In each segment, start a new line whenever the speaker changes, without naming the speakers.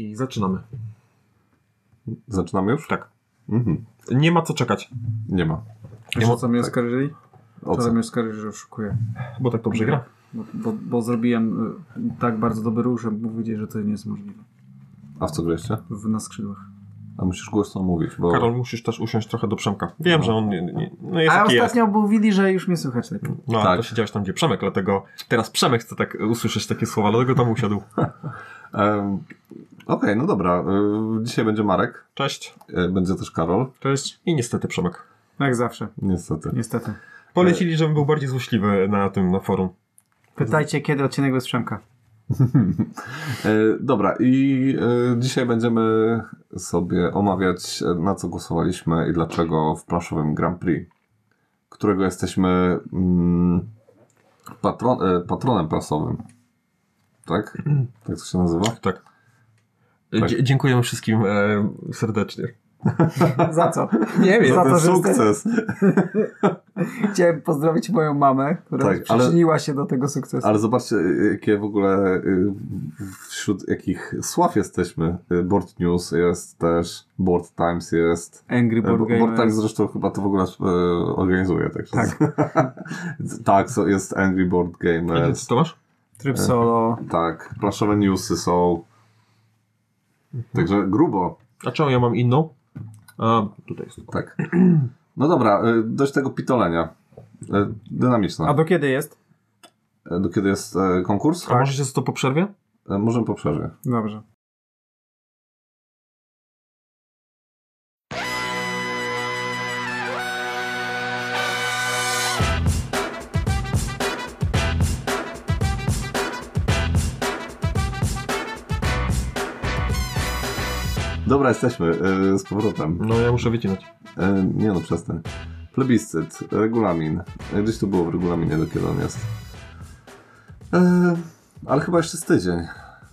I zaczynamy.
Zaczynamy już?
Tak.
Mhm.
Nie ma co czekać,
Nie ma.
Wiesz,
ma-
o co mnie
tak.
oskarżyli? Wczoraj mnie oskarżyli, że oszukuję.
bo tak dobrze gra.
Bo, bo, bo zrobiłem y, tak bardzo dobry ruch, że powiedzieć, że to nie jest możliwe.
A w co graliście?
W, na skrzydłach.
A musisz głośno mówić, bo...
Karol, musisz też usiąść trochę do Przemka. Wiem, że on nie, nie, no jest
A
jaki jest.
ostatnio mówili, że już mnie słychać lepiej.
No,
Tak.
to siedziałeś tam, gdzie Przemek, dlatego teraz Przemek chce tak usłyszeć takie słowa, dlatego tam usiadł.
Em, Okej, no dobra. Y, Dzisiaj będzie Marek.
Cześć.
y, Będzie też Karol.
Cześć.
I niestety Przemek.
Jak zawsze.
Niestety.
Niestety.
Polecili, żebym był bardziej złośliwy na tym, na forum.
Pytajcie, kiedy odcinek bez Przemka.
E, Dobra, i dzisiaj będziemy sobie omawiać, na co głosowaliśmy i dlaczego w planszowym Grand Prix, którego jesteśmy mm, patron, patronem prasowym. Tak? Tak to się nazywa?
Tak.
Tak.
Dziękujemy wszystkim e, serdecznie.
Za co?
Nie wiem.
Za
Ten
to, że
sukces!
Chciałem pozdrowić moją mamę, która
Tak, ale-
przyczyniła się do tego sukcesu.
Ale zobaczcie, jakie w ogóle e, wśród jakich sław jesteśmy. E, Board News jest też, Board Times jest.
Angry
E,
Board
Bo- Board Times zresztą chyba to w ogóle organizuje. Tak,
Tak.
tak, so jest Angry Board Gamers.
ty to masz?
Tryb solo.
Tak, planszowe newsy są. Także grubo.
A czemu ja mam inną? A, tutaj jest.
Tak. No dobra, y, dość tego pitolenia. Y, Dynamiczne.
A do kiedy jest?
Y, Do kiedy jest konkurs?
A może się to po przerwie?
Możemy po przerwie.
Dobrze.
Dobra, jesteśmy y, z powrotem.
No ja muszę wycinać.
Y, Nie no, przestań. Plebiscyt, regulamin. Gdzieś tu było w regulaminie, do kiedy on jest. Y, Ale chyba jeszcze z tydzień.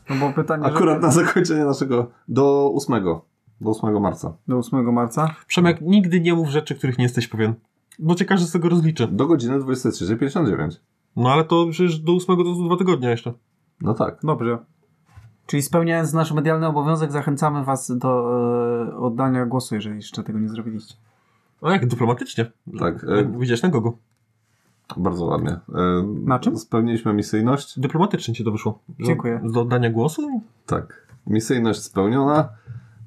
No bo pytanie,
Akurat na zakończenie naszego do 8. Do 8 marca.
do 8 marca.
Przemek, nigdy nie mów rzeczy, których nie jesteś pewien. Bo cię każdy z tego rozliczy.
Do godziny 23.59.
No ale to przecież do ósmego to są dwa tygodnie jeszcze.
No tak.
Dobrze. Czyli spełniając nasz medialny obowiązek, zachęcamy Was do e, oddania głosu, jeżeli jeszcze tego nie zrobiliście.
A jak dyplomatycznie.
Tak,
E,
e-
Widziałeś na kogo?
Bardzo ładnie. Y,
Na czym?
Spełniliśmy misyjność.
Dyplomatycznie ci to wyszło. Do-
Dziękuję.
Do oddania głosu?
Tak. Misyjność spełniona.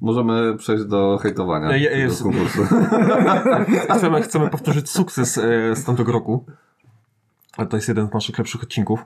Możemy przejść do hejtowania
E, je-
tego
jest-
konkursu.
Chcemy, chcemy powtórzyć sukces e, z tamtego roku. Ale to jest jeden z naszych lepszych odcinków, e,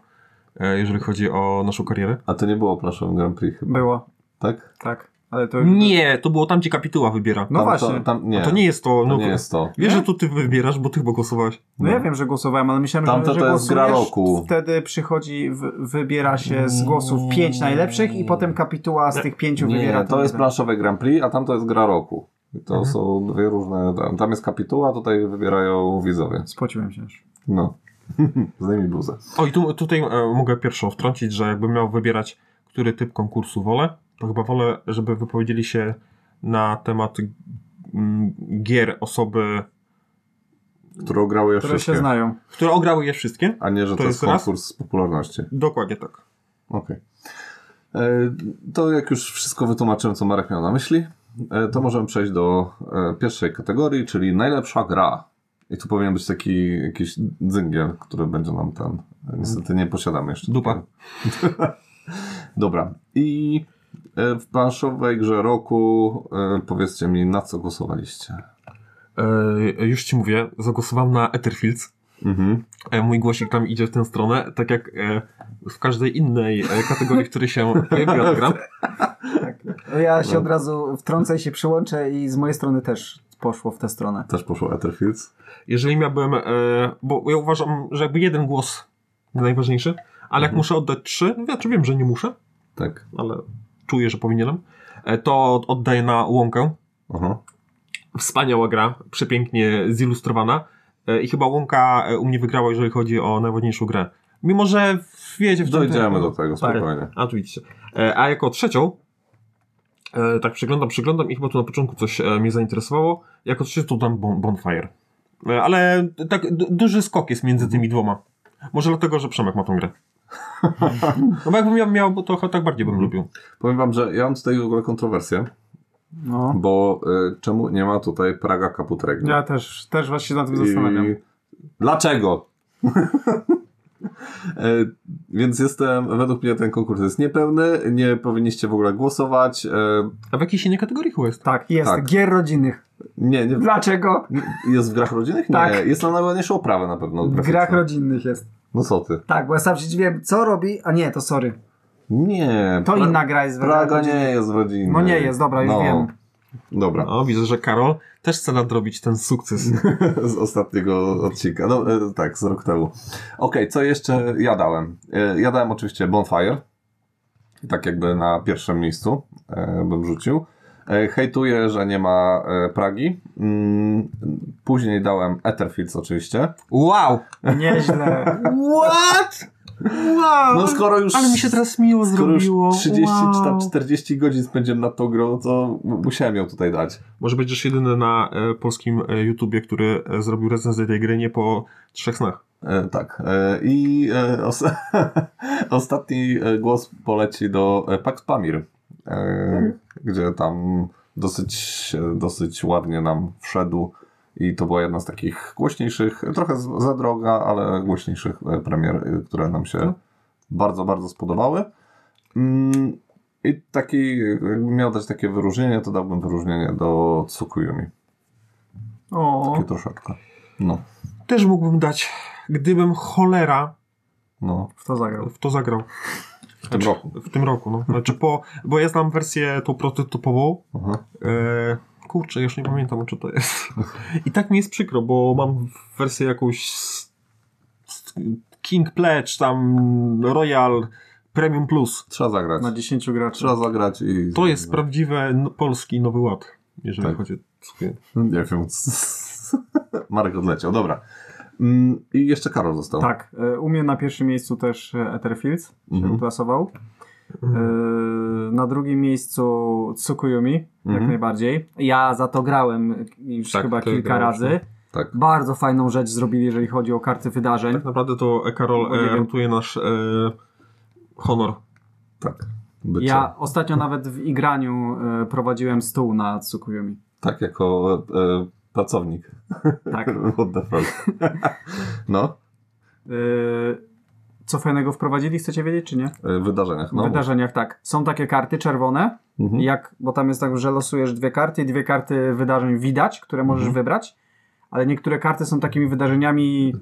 jeżeli chodzi o naszą karierę.
A to nie było planszowym Grand Prix chyba,
Było,
tak?
tak. Ale to
Nie, to było tam, gdzie kapituła wybiera.
No
Tam
właśnie.
To, tam, nie,
A to nie jest to.
to
No,
nie jest to.
Wiesz,
Nie?
że to ty wybierasz, bo ty chyba głosowałeś.
No ja wiem, że głosowałem, ale myślałem,
Tamto
że,
to
że
jest gra roku.
Wtedy przychodzi, w, wybiera się z głosów pięć najlepszych i potem kapituła z tych pięciu wybiera.
Nie, to
ten
jest planszowe Grand Prix, a tam to jest gra roku. I to
Mhm.
są dwie różne... Tam, tam jest kapituła, tutaj wybierają widzowie.
Spociłem się aż.
No. Zdejmij bluzę.
O i tu, tutaj e, mogę pierwszą wtrącić, że jakbym miał wybierać, który typ konkursu wolę, to chyba wolę, żeby wypowiedzieli się na temat mm, gier osoby,
Które grały je
Które
wszystkie.
się znają.
które ograły je wszystkie.
A nie, że to,
To
jest konkurs z popularności.
Dokładnie tak.
Okej. E, To jak już wszystko wytłumaczyłem, co Marek miał na myśli, e, to możemy przejść do e, pierwszej kategorii, czyli najlepsza gra. I tu powinien być taki jakiś dzyngiel, który będzie nam ten. Niestety nie posiadamy jeszcze.
Dupa.
Dobra. I e, w planszowej grze roku e, powiedzcie mi, na co głosowaliście.
E, już ci mówię, zagłosowałem na Etherfields.
Mhm.
E, mój głosik tam idzie w tę stronę, tak jak e, w każdej innej e, kategorii, w której się pojawiła ta gra.
Ja się
No.
od razu wtrącę i się przyłączę i z mojej strony też poszło w tę stronę.
Też poszło Etherfields.
Jeżeli miałbym, e, bo ja uważam, że jakby jeden głos najważniejszy, ale jak
Mhm.
muszę oddać trzy, no znaczy wiem, że nie muszę,
Tak.
ale czuję, że powinienem, e, to oddaję na Łąkę.
Aha.
Wspaniała gra, przepięknie zilustrowana e, i chyba Łąka u mnie wygrała, jeżeli chodzi o najładniejszą grę. Mimo, że wiecie... w
Dojdziemy do tego, spokojnie.
A, tu widzicie. E, A jako trzecią, tak przyglądam, przyglądam i chyba tu na początku coś mnie zainteresowało. Jako trzecią to dam bon, Bonfire. Ale tak du- duży skok jest między tymi dwoma. Może dlatego, że Przemek ma tą grę. No bo jakbym miał, miał bo to tak bardziej bym
Mhm.
lubił.
Powiem wam, że ja mam tutaj w ogóle kontrowersję,
No.
bo y, czemu nie ma tutaj Praga Kaput Regni?
Ja też, też właśnie się nad tym zastanawiam.
I... Dlaczego? E, Więc jestem, według mnie ten konkurs jest niepełny, nie powinniście w ogóle głosować. E,
A w jakiejś innej kategorii chyba jest.
Tak, jest.
Tak.
Gier rodzinnych.
Nie, nie.
Dlaczego?
Jest w grach rodzinnych? Nie,
Tak.
jest na najładniejszą oprawę na pewno.
W grach rodzinnych jest.
No co ty?
Tak, bo ja sam się dziwiłem, co robi. A nie, to sorry.
Nie.
To
Pra-
inna gra jest w
Praga nie jest rodzinna.
No nie jest, dobra, już wiem.
Dobra.
No, widzę, że Karol też chce nadrobić ten sukces.
z ostatniego odcinka. No e, tak, z rok temu. Okej, co jeszcze ja dałem? E, Ja dałem oczywiście Bonfire. Tak jakby na pierwszym miejscu e, bym rzucił. Hejtuję, że nie ma Pragi. Mm, Później dałem Etherfields oczywiście.
Wow!
Nieźle.
What? Wow!
No skoro już...
Ale mi się teraz miło
Skoro już
zrobiło.
30 czy tam
wow.
40 godzin spędziłem nad tą grą, to musiałem ją tutaj dać.
Może będziesz jedyny na e, polskim e, YouTubie, który e, zrobił recenzję tej gry nie po trzech snach.
E, tak. E, I e, os ostatni e, głos poleci do e, Pax Pamir, e, gdzie tam dosyć, dosyć ładnie nam wszedł i to była jedna z takich głośniejszych, trochę za droga, ale głośniejszych e, premier, e, które nam się
No.
bardzo, bardzo spodobały. Mm, I taki, jakbym miał dać takie wyróżnienie, to dałbym wyróżnienie do Tsukuyumi.
O,
Takie troszeczkę. No,
Też mógłbym dać, gdybym cholera
no,
w to zagrał.
w to zagrał.
w tym roku.
W tym roku, no. Znaczy po, bo ja znam wersję tą prototypową.
Aha.
E, kurczę, już nie pamiętam, czy to jest. I tak mi jest przykro, bo mam wersję jakąś King Pledge, tam Royal Premium Plus.
Trzeba zagrać.
Na 10 graczy.
Trzeba zagrać i...
To jest prawdziwy no, polski nowy ład, jeżeli
Tak.
chodzi o
Nie wiem. Marek odleciał, dobra. Mm, I jeszcze Karol został.
Tak, e, u mnie na pierwszym miejscu też e, Etherfields się
Mhm.
E, Na drugim miejscu Tsukuyumi, jak
Mhm.
najbardziej. Ja za to grałem już
Tak,
chyba kilka razy.
Tak.
Bardzo fajną rzecz zrobili, jeżeli chodzi o karty wydarzeń.
Tak naprawdę to e, Karol e, nasz e, honor.
Tak. Bycie.
Ja ostatnio nawet w igraniu e, prowadziłem stół na Tsukuyumi.
Tak, jako e, pracownik.
Tak.
What the fuck. no,
E, Co fajnego wprowadzili, chcecie wiedzieć, czy nie?
e, w wydarzeniach.
W
No,
wydarzeniach tak. Są takie karty czerwone,
Mhm.
jak, bo tam jest tak, że losujesz dwie karty i dwie karty wydarzeń widać, które możesz
Mhm.
wybrać, ale niektóre karty są takimi wydarzeniami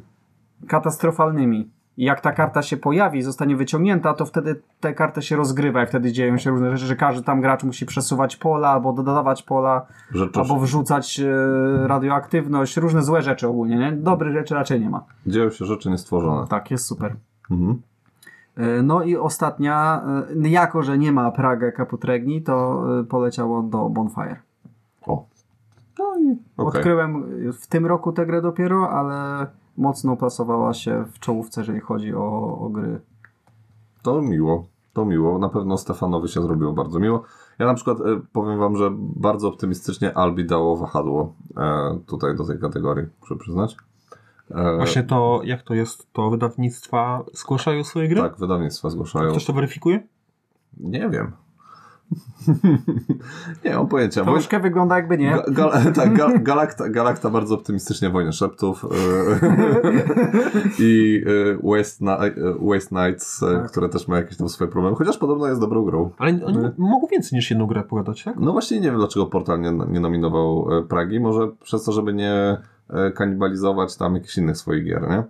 katastrofalnymi. I jak ta karta się pojawi i zostanie wyciągnięta, to wtedy tę kartę się rozgrywa i wtedy dzieją się różne rzeczy, że każdy tam gracz musi przesuwać pola albo dodawać pola, albo wrzucać e, radioaktywność, różne złe rzeczy ogólnie, nie? Dobrych rzeczy raczej nie ma.
Dzieją się rzeczy niestworzone.
Tak, jest super.
Mhm.
E, No i ostatnia, e, jako że nie ma Praga Kaputregni, to e, poleciało do Bonfire.
O. No i okej.
Odkryłem w tym roku tę grę dopiero, ale mocno plasowała się w czołówce, jeżeli chodzi o, o gry.
To miło. To miło. Na pewno Stefanowi się zrobiło bardzo miło. Ja na przykład powiem wam, że bardzo optymistycznie Albi dało wahadło tutaj do tej kategorii, muszę przyznać.
Właśnie to, jak to jest, to wydawnictwa zgłaszają swoje gry?
Tak, wydawnictwa zgłaszają.
Ktoś to weryfikuje?
Nie wiem. nie mam pojęcia. Woj-
Troszkę wygląda jakby nie.
Ga- Gal- tak, Gal- Galakta, Galakta bardzo optymistycznie Wojnę Szeptów e, i e, Waste, Ni- e, Waste Nights,
Tak.
które też ma jakieś tam swoje problemy, chociaż podobno jest dobrą grą.
Ale oni
My-
mogą więcej niż jedną grę pogadać, tak?
No właśnie nie wiem, dlaczego portal nie, nie nominował Pragi. Może przez to, żeby nie kanibalizować tam jakichś innych swoich gier, nie?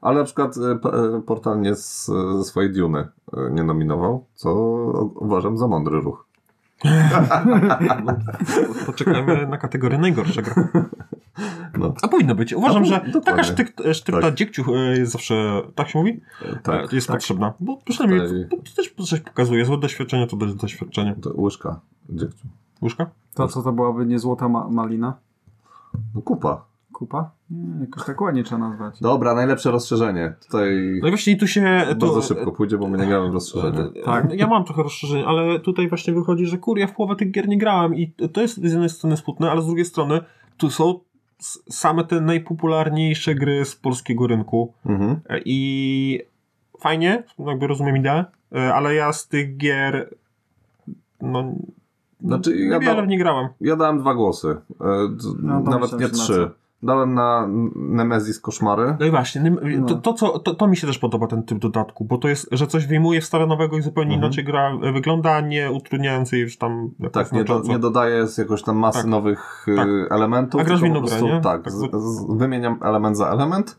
Ale na przykład e, e, portal nie z, ze swojej Duny e, nie nominował, co uważam za mądry ruch.
No, poczekajmy na kategorię najgorsza gra.
No,
A powinno być. Uważam,
A,
że
dokładnie.
taka sztyk, sztywna
Tak.
dziegciu e, jest zawsze, tak się mówi?
e, tak.
E, jest
tak.
potrzebna. Bo przynajmniej to, też coś pokazuje. Złe doświadczenie to doświadczenie.
To łyżka dziegciu.
Łóżka?
To co to byłaby nie złota ma malina?
No kupa.
Kupa? Nie, jakoś tak ładnie trzeba nazwać.
Dobra, najlepsze rozszerzenie. Tutaj
No i właśnie tu się... To,
bardzo szybko pójdzie, bo my nie gramy w rozszerzenie.
Tak, ja mam trochę rozszerzeń, ale tutaj właśnie wychodzi, że kur, ja w połowę tych gier nie grałem i to jest z jednej strony smutne, ale z drugiej strony tu są same te najpopularniejsze gry z polskiego rynku
Mhm.
I fajnie, jakby rozumiem ideę, e, ale ja z tych gier no
Znaczy, ja,
niewiele
da,
nie grałem.
ja dałem dwa głosy. E,
No,
nawet nie trzy. Dałem na Nemesis Koszmary.
No i właśnie,
No.
to, to, co, to, to mi się też podoba ten typ dodatku, bo to jest, że coś wyjmuje stare nowego i zupełnie
Mhm.
inaczej gra e, wygląda, nie utrudniając jej już tam
Tak, nie, do, nie dodaję z jakoś tam masy
Tak.
nowych
Tak.
y, elementów.
A grasz w inną
po
grę,
prostu,
nie?
Tak,
Tak,
z, z, wymieniam element za element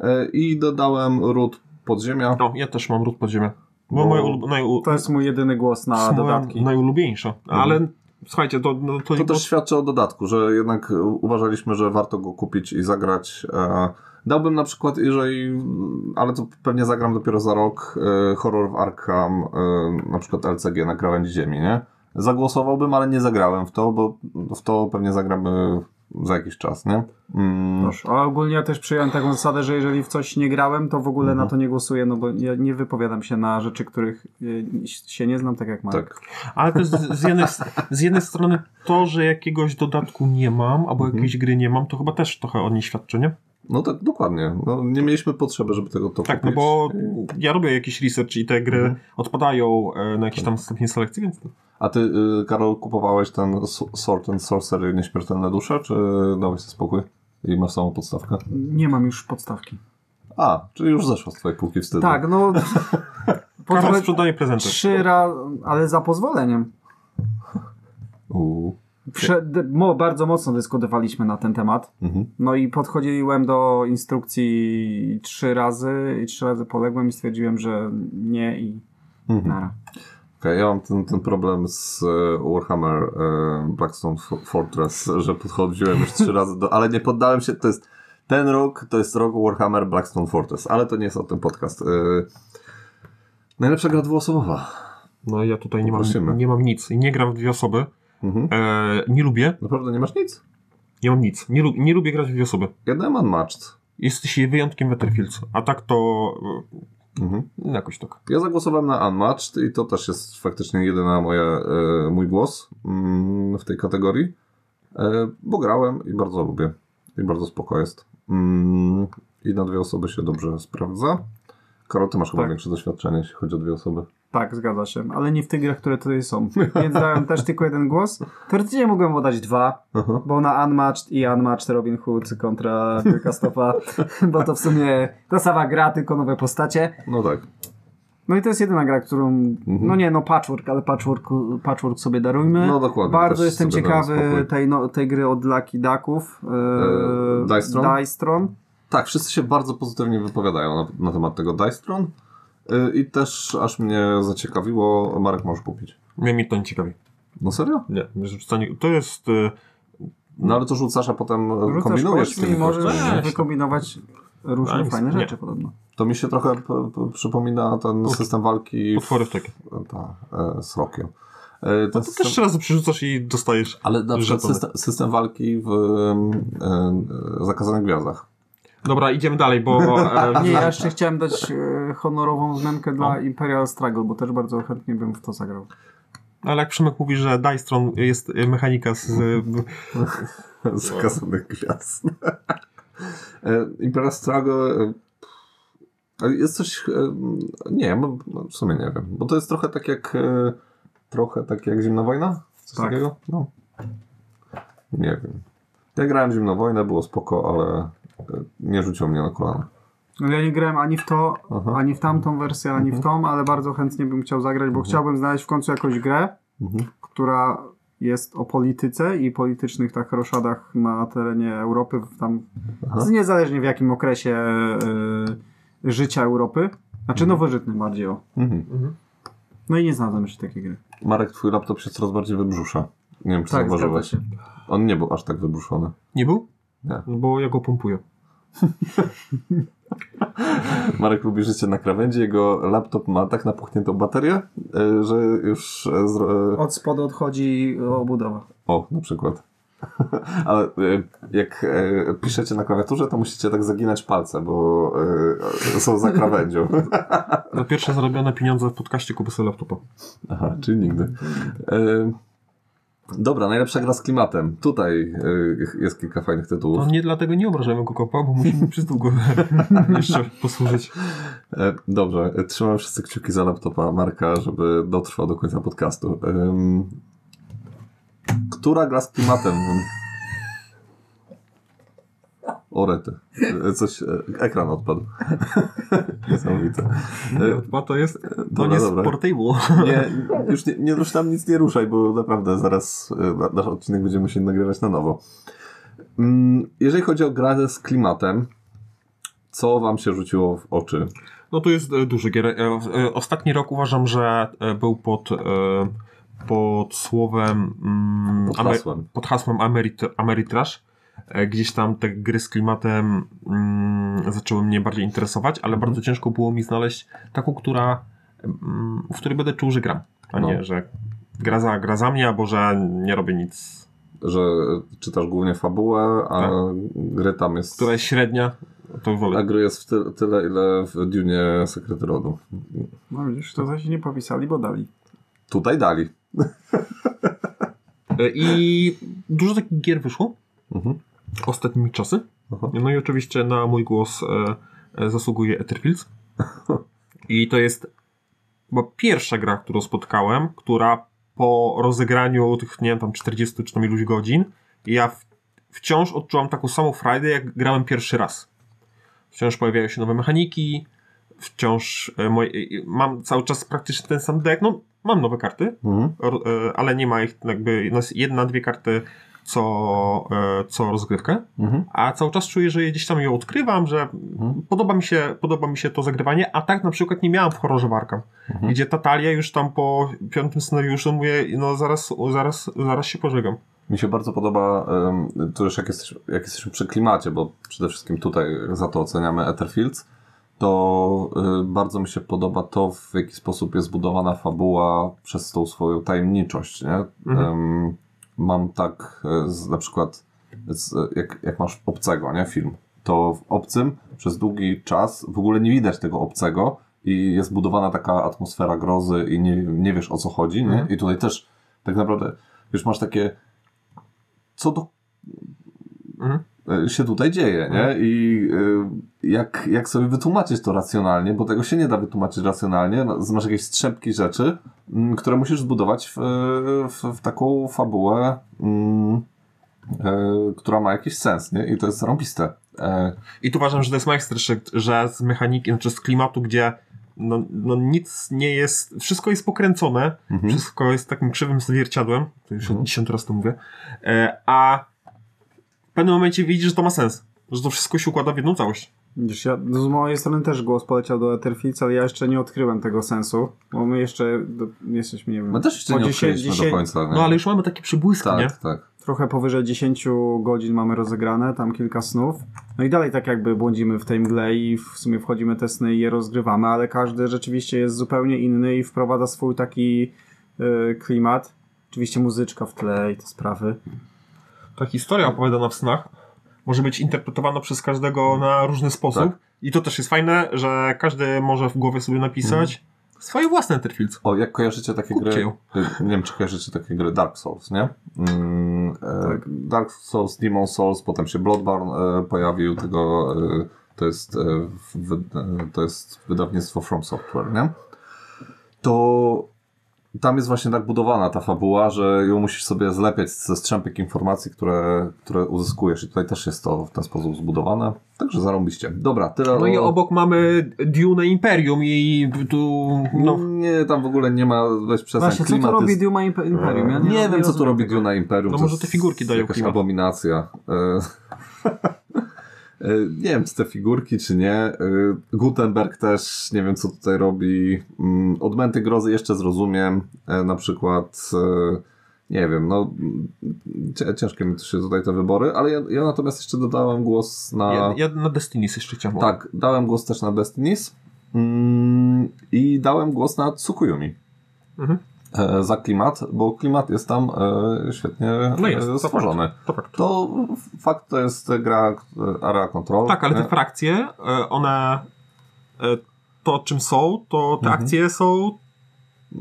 y, i dodałem ród podziemia.
No, ja też mam ród podziemia. Bo,
Bo-
moje ulu- naju,
To jest mój jedyny głos na dodatki.
najulubieńsza. Ale słuchajcie, to, no, to,
To też świadczy o dodatku, że jednak uważaliśmy, że warto go kupić i zagrać. E, Dałbym na przykład, jeżeli, ale to pewnie zagram dopiero za rok, e, Horror w Arkham, e, na przykład LCG na krawędzi ziemi, nie? Zagłosowałbym, ale nie zagrałem w to, bo w to pewnie zagramy za jakiś czas, nie? Mm,
Proszę. A ogólnie ja też przyjąłem taką zasadę, że jeżeli w coś nie grałem, to w ogóle
Mhm.
na to nie głosuję, no bo ja nie wypowiadam się na rzeczy, których y, się nie znam, tak jak Marek.
tak.
Ale to jest z, z, jednej, z jednej strony to, że jakiegoś dodatku nie mam, albo
Mhm.
jakiejś gry nie mam, to chyba też trochę o niej świadczy, nie?
No tak, dokładnie. No, nie mieliśmy potrzeby, żeby tego to
Tak, no
kupić.
bo ja robię jakiś research i te gry
Mhm.
odpadają e, na jakiś tam stopień selekcji, więc
A ty, y, Karol, kupowałeś ten Sword and Sorcery Nieśmiertelne Dusze, czy dałeś sobie spokój i masz samą podstawkę?
Nie mam już podstawki.
A, czyli już zeszło z twojej półki wstydu.
Tak, no...
Karol sprzedaje prezenty.
Trzy razy, ale za pozwoleniem.
Uuu.
Prze- mo, bardzo mocno dyskutowaliśmy na ten temat.
Mhm.
No i podchodziłem do instrukcji trzy razy i trzy razy poległem i stwierdziłem, że nie i
Mhm.
nara.
Okej, ja mam ten, ten problem z e, Warhammer e, Blackstone Fortress, że podchodziłem już trzy razy do... Ale nie poddałem się, to jest... Ten rok to jest rok Warhammer Blackstone Fortress, ale to nie jest o tym podcast. E, najlepsza gra dwuosobowa.
No ja tutaj nie mam, nie mam nic i nie gram w dwie osoby.
Mhm.
E, nie lubię,
Naprawdę nie masz nic?
nie mam nic. Nie, lu- nie lubię grać w dwie osoby.
Ja dałem Unmatched.
Jesteś wyjątkiem Battlefields, a tak to
Mhm.
e, jakoś tak.
Ja zagłosowałem na Unmatched i to też jest faktycznie jedyna moja, e, mój głos mm, w tej kategorii, e, bo grałem i bardzo lubię. I bardzo spoko jest. Mm, I na dwie osoby się dobrze sprawdza. Karol, ty masz chyba
Tak.
większe doświadczenie, jeśli chodzi o dwie osoby.
Tak, zgadza się, ale nie w tych grach, które tutaj są. Więc dałem też tylko jeden głos. Teoretycznie mogłem oddać dwa,
Aha.
bo na Unmatched i Unmatched Robin Hood kontra Wielka Stopa, bo to w sumie ta sama gra, tylko nowe postacie.
No tak.
No i to jest jedyna gra, którą, no nie, no patchwork, ale patchwork, patchwork sobie darujmy.
No dokładnie,
Bardzo jestem ciekawy tej, no, tej gry od Lucky Ducków.
Eee, Dystron?
Dystron.
Tak, wszyscy się bardzo pozytywnie wypowiadają na, na temat tego Dystron. Y, I też aż mnie zaciekawiło, Marek możesz kupić.
Mnie mi to nie ciekawi.
No serio?
Nie, rzucanie, to jest... e,
No ale to rzucasz, a potem
Rzucasz
kombinujesz z tymi
i możesz
kośćmi.
Nie.
wykombinować różne
Nic,
fajne
nie.
rzeczy podobno.
To mi się trochę p- p- przypomina ten system walki w,
potwory takie.
ta, e, z Rokiem. E, ten
To
system,
też trzy razy przerzucasz i dostajesz.
ale na przykład
żetony.
system, system walki w e, e, Zakazanych Gwiazdach.
Dobra, idziemy dalej, bo... E,
Nie, ja jeszcze chciałem dać e, honorową wzmiankę dla
No.
Imperial Struggle, bo też bardzo chętnie bym w to zagrał.
Ale jak Przemek mówi, że Dystron jest e, mechanika z...
Zakazanych Gwiazd. e, Imperial Struggle jest coś... Nie, bo- bo w sumie nie wiem. Bo to jest trochę tak jak trochę tak jak Zimna Wojna? Coś
Tak.
takiego? No. Nie wiem. Ja grałem Zimną Wojnę, było spoko, ale nie rzuciło mnie na kolana.
No ja nie grałem ani w to,
Aha.
ani w tamtą wersję, ani w tą, ale bardzo chętnie bym chciał zagrać, bo chciałbym znaleźć w końcu jakąś grę,
Mhm.
która jest o polityce i politycznych tak roszadach na terenie Europy, tam
Aha.
niezależnie w jakim okresie y, życia Europy. Znaczy nowożytnym bardziej o.
Mhm.
No i nie znalazłem jeszcze takiej gry.
Marek, twój laptop się coraz bardziej wybrzusza. Nie wiem, czy
Tak,
zauważyłeś.
się.
On nie był aż tak wybruszony.
Nie był?
Nie.
No Bo ja go pompuję.
Marek lubi życie na krawędzi, jego laptop ma tak napuchniętą baterię, e, że już... e, zro- e,
Od spodu odchodzi obudowa.
O, na przykład. Ale jak piszecie na klawiaturze, to musicie tak zaginać palce, bo są za krawędzią.
Za pierwsze zarobione pieniądze w podcaście kupię sobie laptopa.
Aha, czyli nigdy. Dobra, najlepsza gra z klimatem. Tutaj y, jest kilka fajnych tytułów.
No nie dlatego nie obrażajmy go kopa, bo musimy przez długo jeszcze posłużyć.
E, Dobrze, e, trzymam wszyscy kciuki za laptopa Marka, żeby dotrwał do końca podcastu. Która gra z klimatem? O rety. E, Coś, e, ekran odpadł. Niesamowite.
Bo to jest, to
Dobra,
nie
dobra.
portable.
Nie, już nie, nie rusz tam nic nie ruszaj, bo naprawdę zaraz e, na- nasz odcinek będziemy musieli nagrywać na nowo. Mm, Jeżeli chodzi o grę z klimatem, co wam się rzuciło w oczy?
No to jest duży gier. Ostatni rok uważam, że był pod, pod słowem mm,
Pod
Amer-
hasłem.
pod hasłem Amerit- Ameritrash. E, Gdzieś tam te gry z klimatem mm, zaczęły mnie bardziej interesować, ale bardzo ciężko było mi znaleźć taką, która mm, w której będę czuł, że gram. A
No.
nie, że gra za, gra za mnie, albo że nie robię nic.
Że czytasz głównie fabułę, a
Tak.
gry tam jest...
Która jest średnia, to wolę.
A gry jest w ty, tyle, ile w Dune Sekrety Rodu.
No widzisz, to zaś nie popisali, bo dali.
Tutaj dali.
E, I dużo takich gier wyszło
Mhm.
Ostatnimi czasy.
Aha.
No i oczywiście na mój głos e, e, zasługuje Etherfields. I to jest chyba pierwsza gra, którą spotkałem, która po rozegraniu tych, nie wiem, tam 40 czy tam iluś godzin, ja w, wciąż odczułam taką samą frajdę, jak grałem pierwszy raz. Wciąż pojawiają się nowe mechaniki, wciąż e, moje, e, mam cały czas praktycznie ten sam deck. No, mam nowe karty,
Mhm.
e, ale nie ma ich jakby no jedna, dwie karty co, e, co rozgrywkę,
Mhm.
a cały czas czuję, że gdzieś tam ją odkrywam, że podoba, mi się, podoba mi się to zagrywanie, a tak na przykład nie miałam w horrorze Warkam,
Mhm.
gdzie ta talia już tam po piątym scenariuszu mówię, no zaraz, zaraz, zaraz się pożegam.
Mi się bardzo podoba, to już jak, jesteś, jak jesteśmy przy klimacie, bo przede wszystkim tutaj za to oceniamy Etherfields, to y, bardzo mi się podoba to, w jaki sposób jest zbudowana fabuła przez tą swoją tajemniczość. Nie?
Mhm.
Mam tak e, z, na przykład, z, jak, jak masz obcego, nie? film, to w obcym przez długi czas w ogóle nie widać tego obcego i jest budowana taka atmosfera grozy i nie, nie wiesz o co chodzi. Nie?
Mhm.
I tutaj też tak naprawdę już masz takie co do
Mhm.
E, się tutaj dzieje, nie? I y, jak, jak sobie wytłumaczyć to racjonalnie, bo tego się nie da wytłumaczyć racjonalnie, no, masz jakieś strzępki rzeczy, mm, które musisz zbudować w, w, w taką fabułę, mm, e, która ma jakiś sens, nie? I to jest zarąbiste. E,
I tu uważam, że to jest majstersztyk, że z mechaniki, znaczy z klimatu, gdzie no, no nic nie jest, wszystko jest pokręcone,
mhm.
wszystko jest takim krzywym zwierciadłem, to już
Mhm.
dziesiąty raz to mówię, e, a pewnym momencie widzisz, że to ma sens, że to wszystko się układa w jedną całość.
Widzisz, ja, z mojej strony też głos poleciał do Etherfields, ale ja jeszcze nie odkryłem tego sensu, bo my jeszcze do, jesteśmy, nie wiem,
My też jeszcze nie
10
odkryliśmy
10
do końca. Nie?
No ale już mamy takie przybłyski, nie?
tak, tak.
trochę powyżej 10 godzin mamy rozegrane, tam kilka snów. No i dalej tak jakby błądzimy w tej mgle i w sumie wchodzimy te sny i je rozgrywamy, ale każdy rzeczywiście jest zupełnie inny i wprowadza swój taki y, klimat. Oczywiście muzyczka w tle i te sprawy.
Ta historia opowiadana w snach może być interpretowana przez każdego na różny sposób.
Tak.
I to też jest fajne, że każdy może w głowie sobie napisać swoje własne Etherfields.
O, jak kojarzycie takie
Kupcie
gry?
ją.
y, Nie wiem, czy kojarzycie takie gry Dark Souls, nie? Mm, e,
Tak.
Dark Souls, Demon Souls, potem się Bloodborne e, pojawił, tego e, to jest, w, to jest wydawnictwo From Software, nie? To tam jest właśnie tak budowana ta fabuła, że ją musisz sobie zlepiać ze strzępek informacji, które, które uzyskujesz i tutaj też jest to w ten sposób zbudowane. Także zarąbiście. Dobra, tyle
No i obok mamy Dune Imperium i tu no,
Nie, tam w ogóle nie ma, weź przestań,
Właśnie, co to robi
jest...
Imp- Imperium? Ja
Nie, wiem, co tu robi. Duna Imperium.
No
to
może te figurki dają
jakaś
klimat.
abominacja. E, nie wiem, czy te figurki, czy nie. E, Gutenberg też, nie wiem, co tutaj robi. Mm, Odmęty grozy jeszcze zrozumiem. E, Na przykład, nie wiem, no ciężkie mi się tutaj te wybory, ale ja, ja natomiast jeszcze dodałem głos na...
ja, ja na Destiny's jeszcze chciałem.
Tak, dałem głos też na Destinies mm, i dałem głos na Tsukuyumi
Mhm.
E, za klimat, bo klimat jest tam e, świetnie
No jest,
e,
to
stworzony.
To fakt.
To fakt to jest gra area control.
Tak, ale te frakcje, one to czym są, to te
Mhm.
akcje są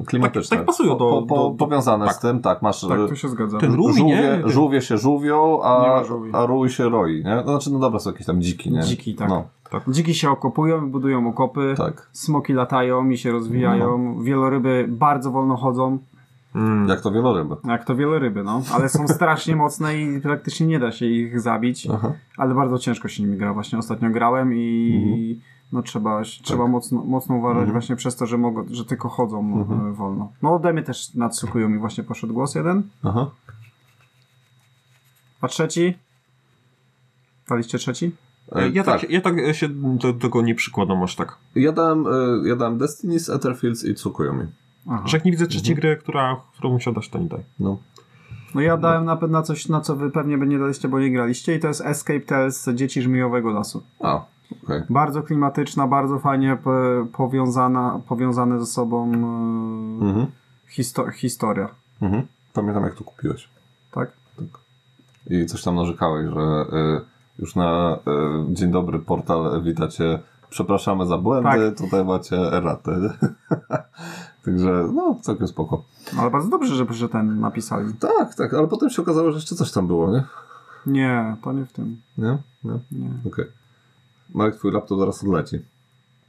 klimatyczne.
Tak- tak pasują do-
Po, po,
do- do-
powiązane
tak.
z tym, tak, masz
Tak, to się zgadza.
Ten rój,
żółwie,
nie? Ten-
żółwie się żółwią, a, a rój się roi, nie? No, Znaczy, no dobra, są jakieś tam dziki, nie?
Dziki, tak.
No,
Dziki się okopują, budują okopy,
tak.
smoki latają i się rozwijają, wieloryby bardzo wolno chodzą,
Mm.
Jak to wieloryby.
jak to wieloryby, no. Ale są strasznie mocne i praktycznie nie da się ich zabić,
Aha.
ale bardzo ciężko się nimi gra. Właśnie ostatnio grałem i no trzeba, trzeba mocno, mocno uważać właśnie przez to, że, mogą, że tylko chodzą e, wolno. No ode mnie też nadsłuchują mi właśnie poszedł głos jeden,
Aha.
a trzeci? Daliście trzeci?
E,
Ja tak,
tak.
ja tak się do tego nie przykładam aż tak.
Ja dałem, e, ja dałem Destiny's, Etherfields i Tsukuyomi.
Aha.
Że jak nie widzę trzeciej gry, która, którą musiadasz, to nie daj.
No.
No ja dałem na pewno coś, na co wy pewnie by nie daliście, bo nie graliście i to jest Escape Tales Dzieci Żmijowego Lasu.
A, okej.
Bardzo klimatyczna, bardzo fajnie po, powiązana, powiązane ze sobą e,
Mhm.
histo- historia,
Mhm. Pamiętam, jak to kupiłeś.
tak?
Tak. I coś tam narzekałeś, że e, już na e, dzień dobry portal witacie. Przepraszamy za błędy,
Tak.
tutaj macie erratę. Także, no, całkiem spoko.
Ale bardzo dobrze, że, że ten napisali.
Tak, tak, ale potem się okazało, że jeszcze coś tam było, nie?
Nie, to nie w tym.
Nie? Nie?
Nie.
Okej. Marek, twój laptop zaraz odleci.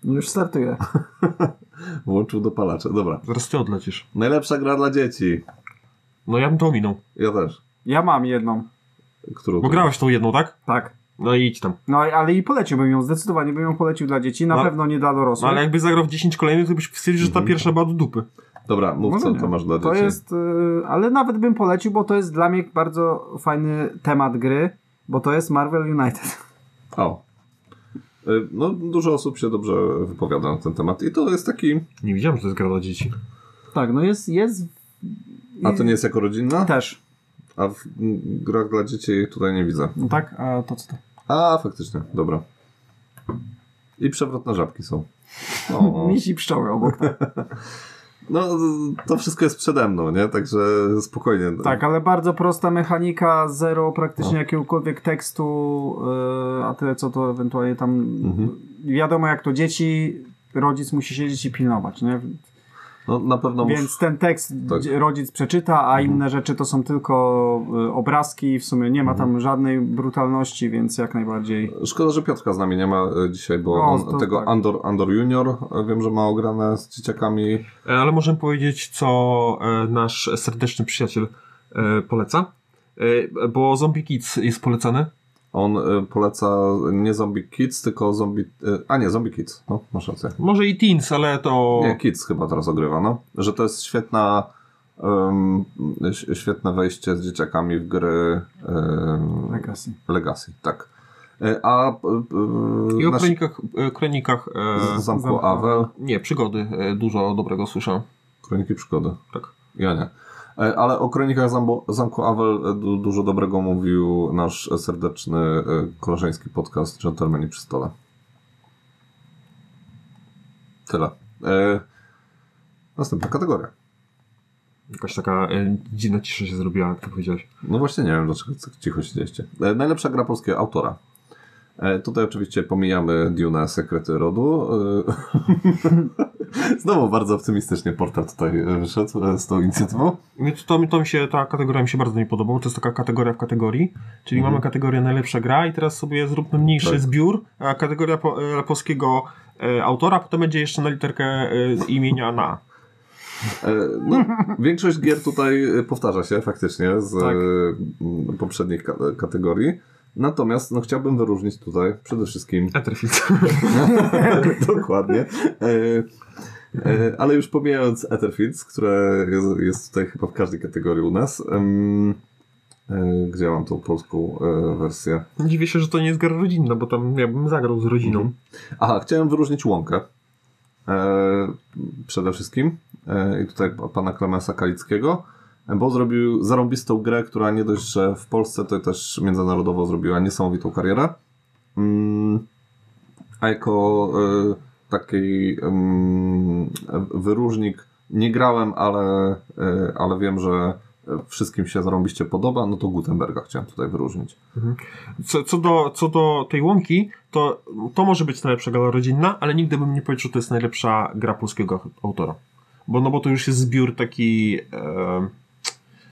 Już startuję.
Włączył dopalacze. Dobra.
Zaraz ty odlecisz.
Najlepsza gra dla dzieci.
No ja bym to ominął.
Ja też.
Ja mam jedną.
Którą
Bo grałeś tą jedną, tak?
Tak.
No i idź tam.
No ale i poleciłbym ją, zdecydowanie bym ją polecił dla dzieci, na
No,
pewno nie dla
No
dorosłych.
ale jakby zagrał w 10 kolejnych, to byś stwierdził, że ta pierwsza była do dupy.
Dobra, mów
Może
co
nie.
to masz dla
To
dzieci.
jest, y, ale nawet bym polecił, bo to jest dla mnie bardzo fajny temat gry, bo to jest Marvel United.
O. Y, No, dużo osób się dobrze wypowiada na ten temat i to jest taki...
Nie widziałem, że to jest gra dla dzieci.
Tak, no jest, jest...
A to nie jest jako rodzinna?
Też.
A w grach dla dzieci tutaj nie widzę.
No tak, a to co to?
A, faktycznie, dobra. I przewrotne żabki są. O.
Misi pszczoły obok.
No, to wszystko jest przede mną, nie? Także spokojnie.
Tak, ale bardzo prosta mechanika, zero praktycznie jakiegokolwiek tekstu, yy, a tyle co to ewentualnie tam...
Mhm.
Wiadomo jak to dzieci, rodzic musi siedzieć i pilnować, nie?
No, na pewno.
Więc ten tekst
Tak.
rodzic przeczyta, a inne rzeczy to są tylko y, obrazki, w sumie nie ma tam żadnej brutalności, więc jak najbardziej.
Szkoda, że Piotrka z nami nie ma e, dzisiaj, bo
No,
on, tego
tak.
Andor, Andor Junior e, wiem, że ma ograne z dzieciakami.
E, Ale możemy powiedzieć, co e, nasz serdeczny przyjaciel e, poleca. Bo Zombie Kids jest polecany.
On e, poleca nie Zombie Kids, tylko Zombie... e, A nie, Zombie Kids. No, masz rację.
Może i Teens, ale to...
Nie, Kids chyba teraz ogrywa, no. Że to jest świetna... ś- świetne wejście z dzieciakami w gry em,
Legacy.
Legacy, tak. E, A e,
I o
nasz-
kronikach, kronikach e,
z Zamku Avel,
nie, przygody e, dużo dobrego słyszę.
Kroniki Przygody.
Tak.
Ja nie. E, Ale o kronikach Zambo, Zamku Avel e, du, dużo dobrego mówił nasz serdeczny e, koleżeński podcast Gentlemani przy stole. Tyle. Następna kategoria.
Jakaś taka e, dziwna cisza się zrobiła, jak to powiedziałeś.
No właśnie nie wiem, dlaczego tak cicho siedzieliście. E, najlepsza gra polskiego autora. E, tutaj oczywiście pomijamy Dune Sekrety Rodu. E, Znowu bardzo optymistycznie portal tutaj wyszedł e, z tą inicjatywą.
Mnie To, to, mi się, ta kategoria mi się bardzo nie podobała. To jest taka kategoria w kategorii, czyli mamy kategorię najlepsza gra i teraz sobie zróbmy mniejszy
Tak.
zbiór, a kategoria po, polskiego e, autora, potem będzie jeszcze na literkę e, imienia na.
No, większość gier tutaj powtarza się faktycznie z
Tak.
poprzednich ka- kategorii. Natomiast no, chciałbym wyróżnić tutaj przede wszystkim
Etherfield.
Dokładnie. E, e, ale już pomijając Etherfields, które jest, jest tutaj chyba w każdej kategorii u nas. em, e, gdzie mam tą polską e, wersję?
Dziwię się, że to nie jest gra rodzinna, bo tam ja bym zagrał z rodziną.
Aha, chciałem wyróżnić Łąkę. E, przede wszystkim. E, I tutaj pa- pana Klemensa Kalickiego. Bo zrobił zarąbistą grę, która nie dość, że w Polsce, to też międzynarodowo zrobiła niesamowitą karierę. Mm, a jako e, taki wyróżnik nie grałem, ale, e, ale wiem, że wszystkim się zarąbiście podoba, no to Gutenberga chciałem tutaj wyróżnić.
Co, co, do, co do tej łąki, to, to może być najlepsza gra rodzinna, ale nigdy bym nie powiedział, że to jest najlepsza gra polskiego autora. bo, no bo to już jest zbiór taki... E,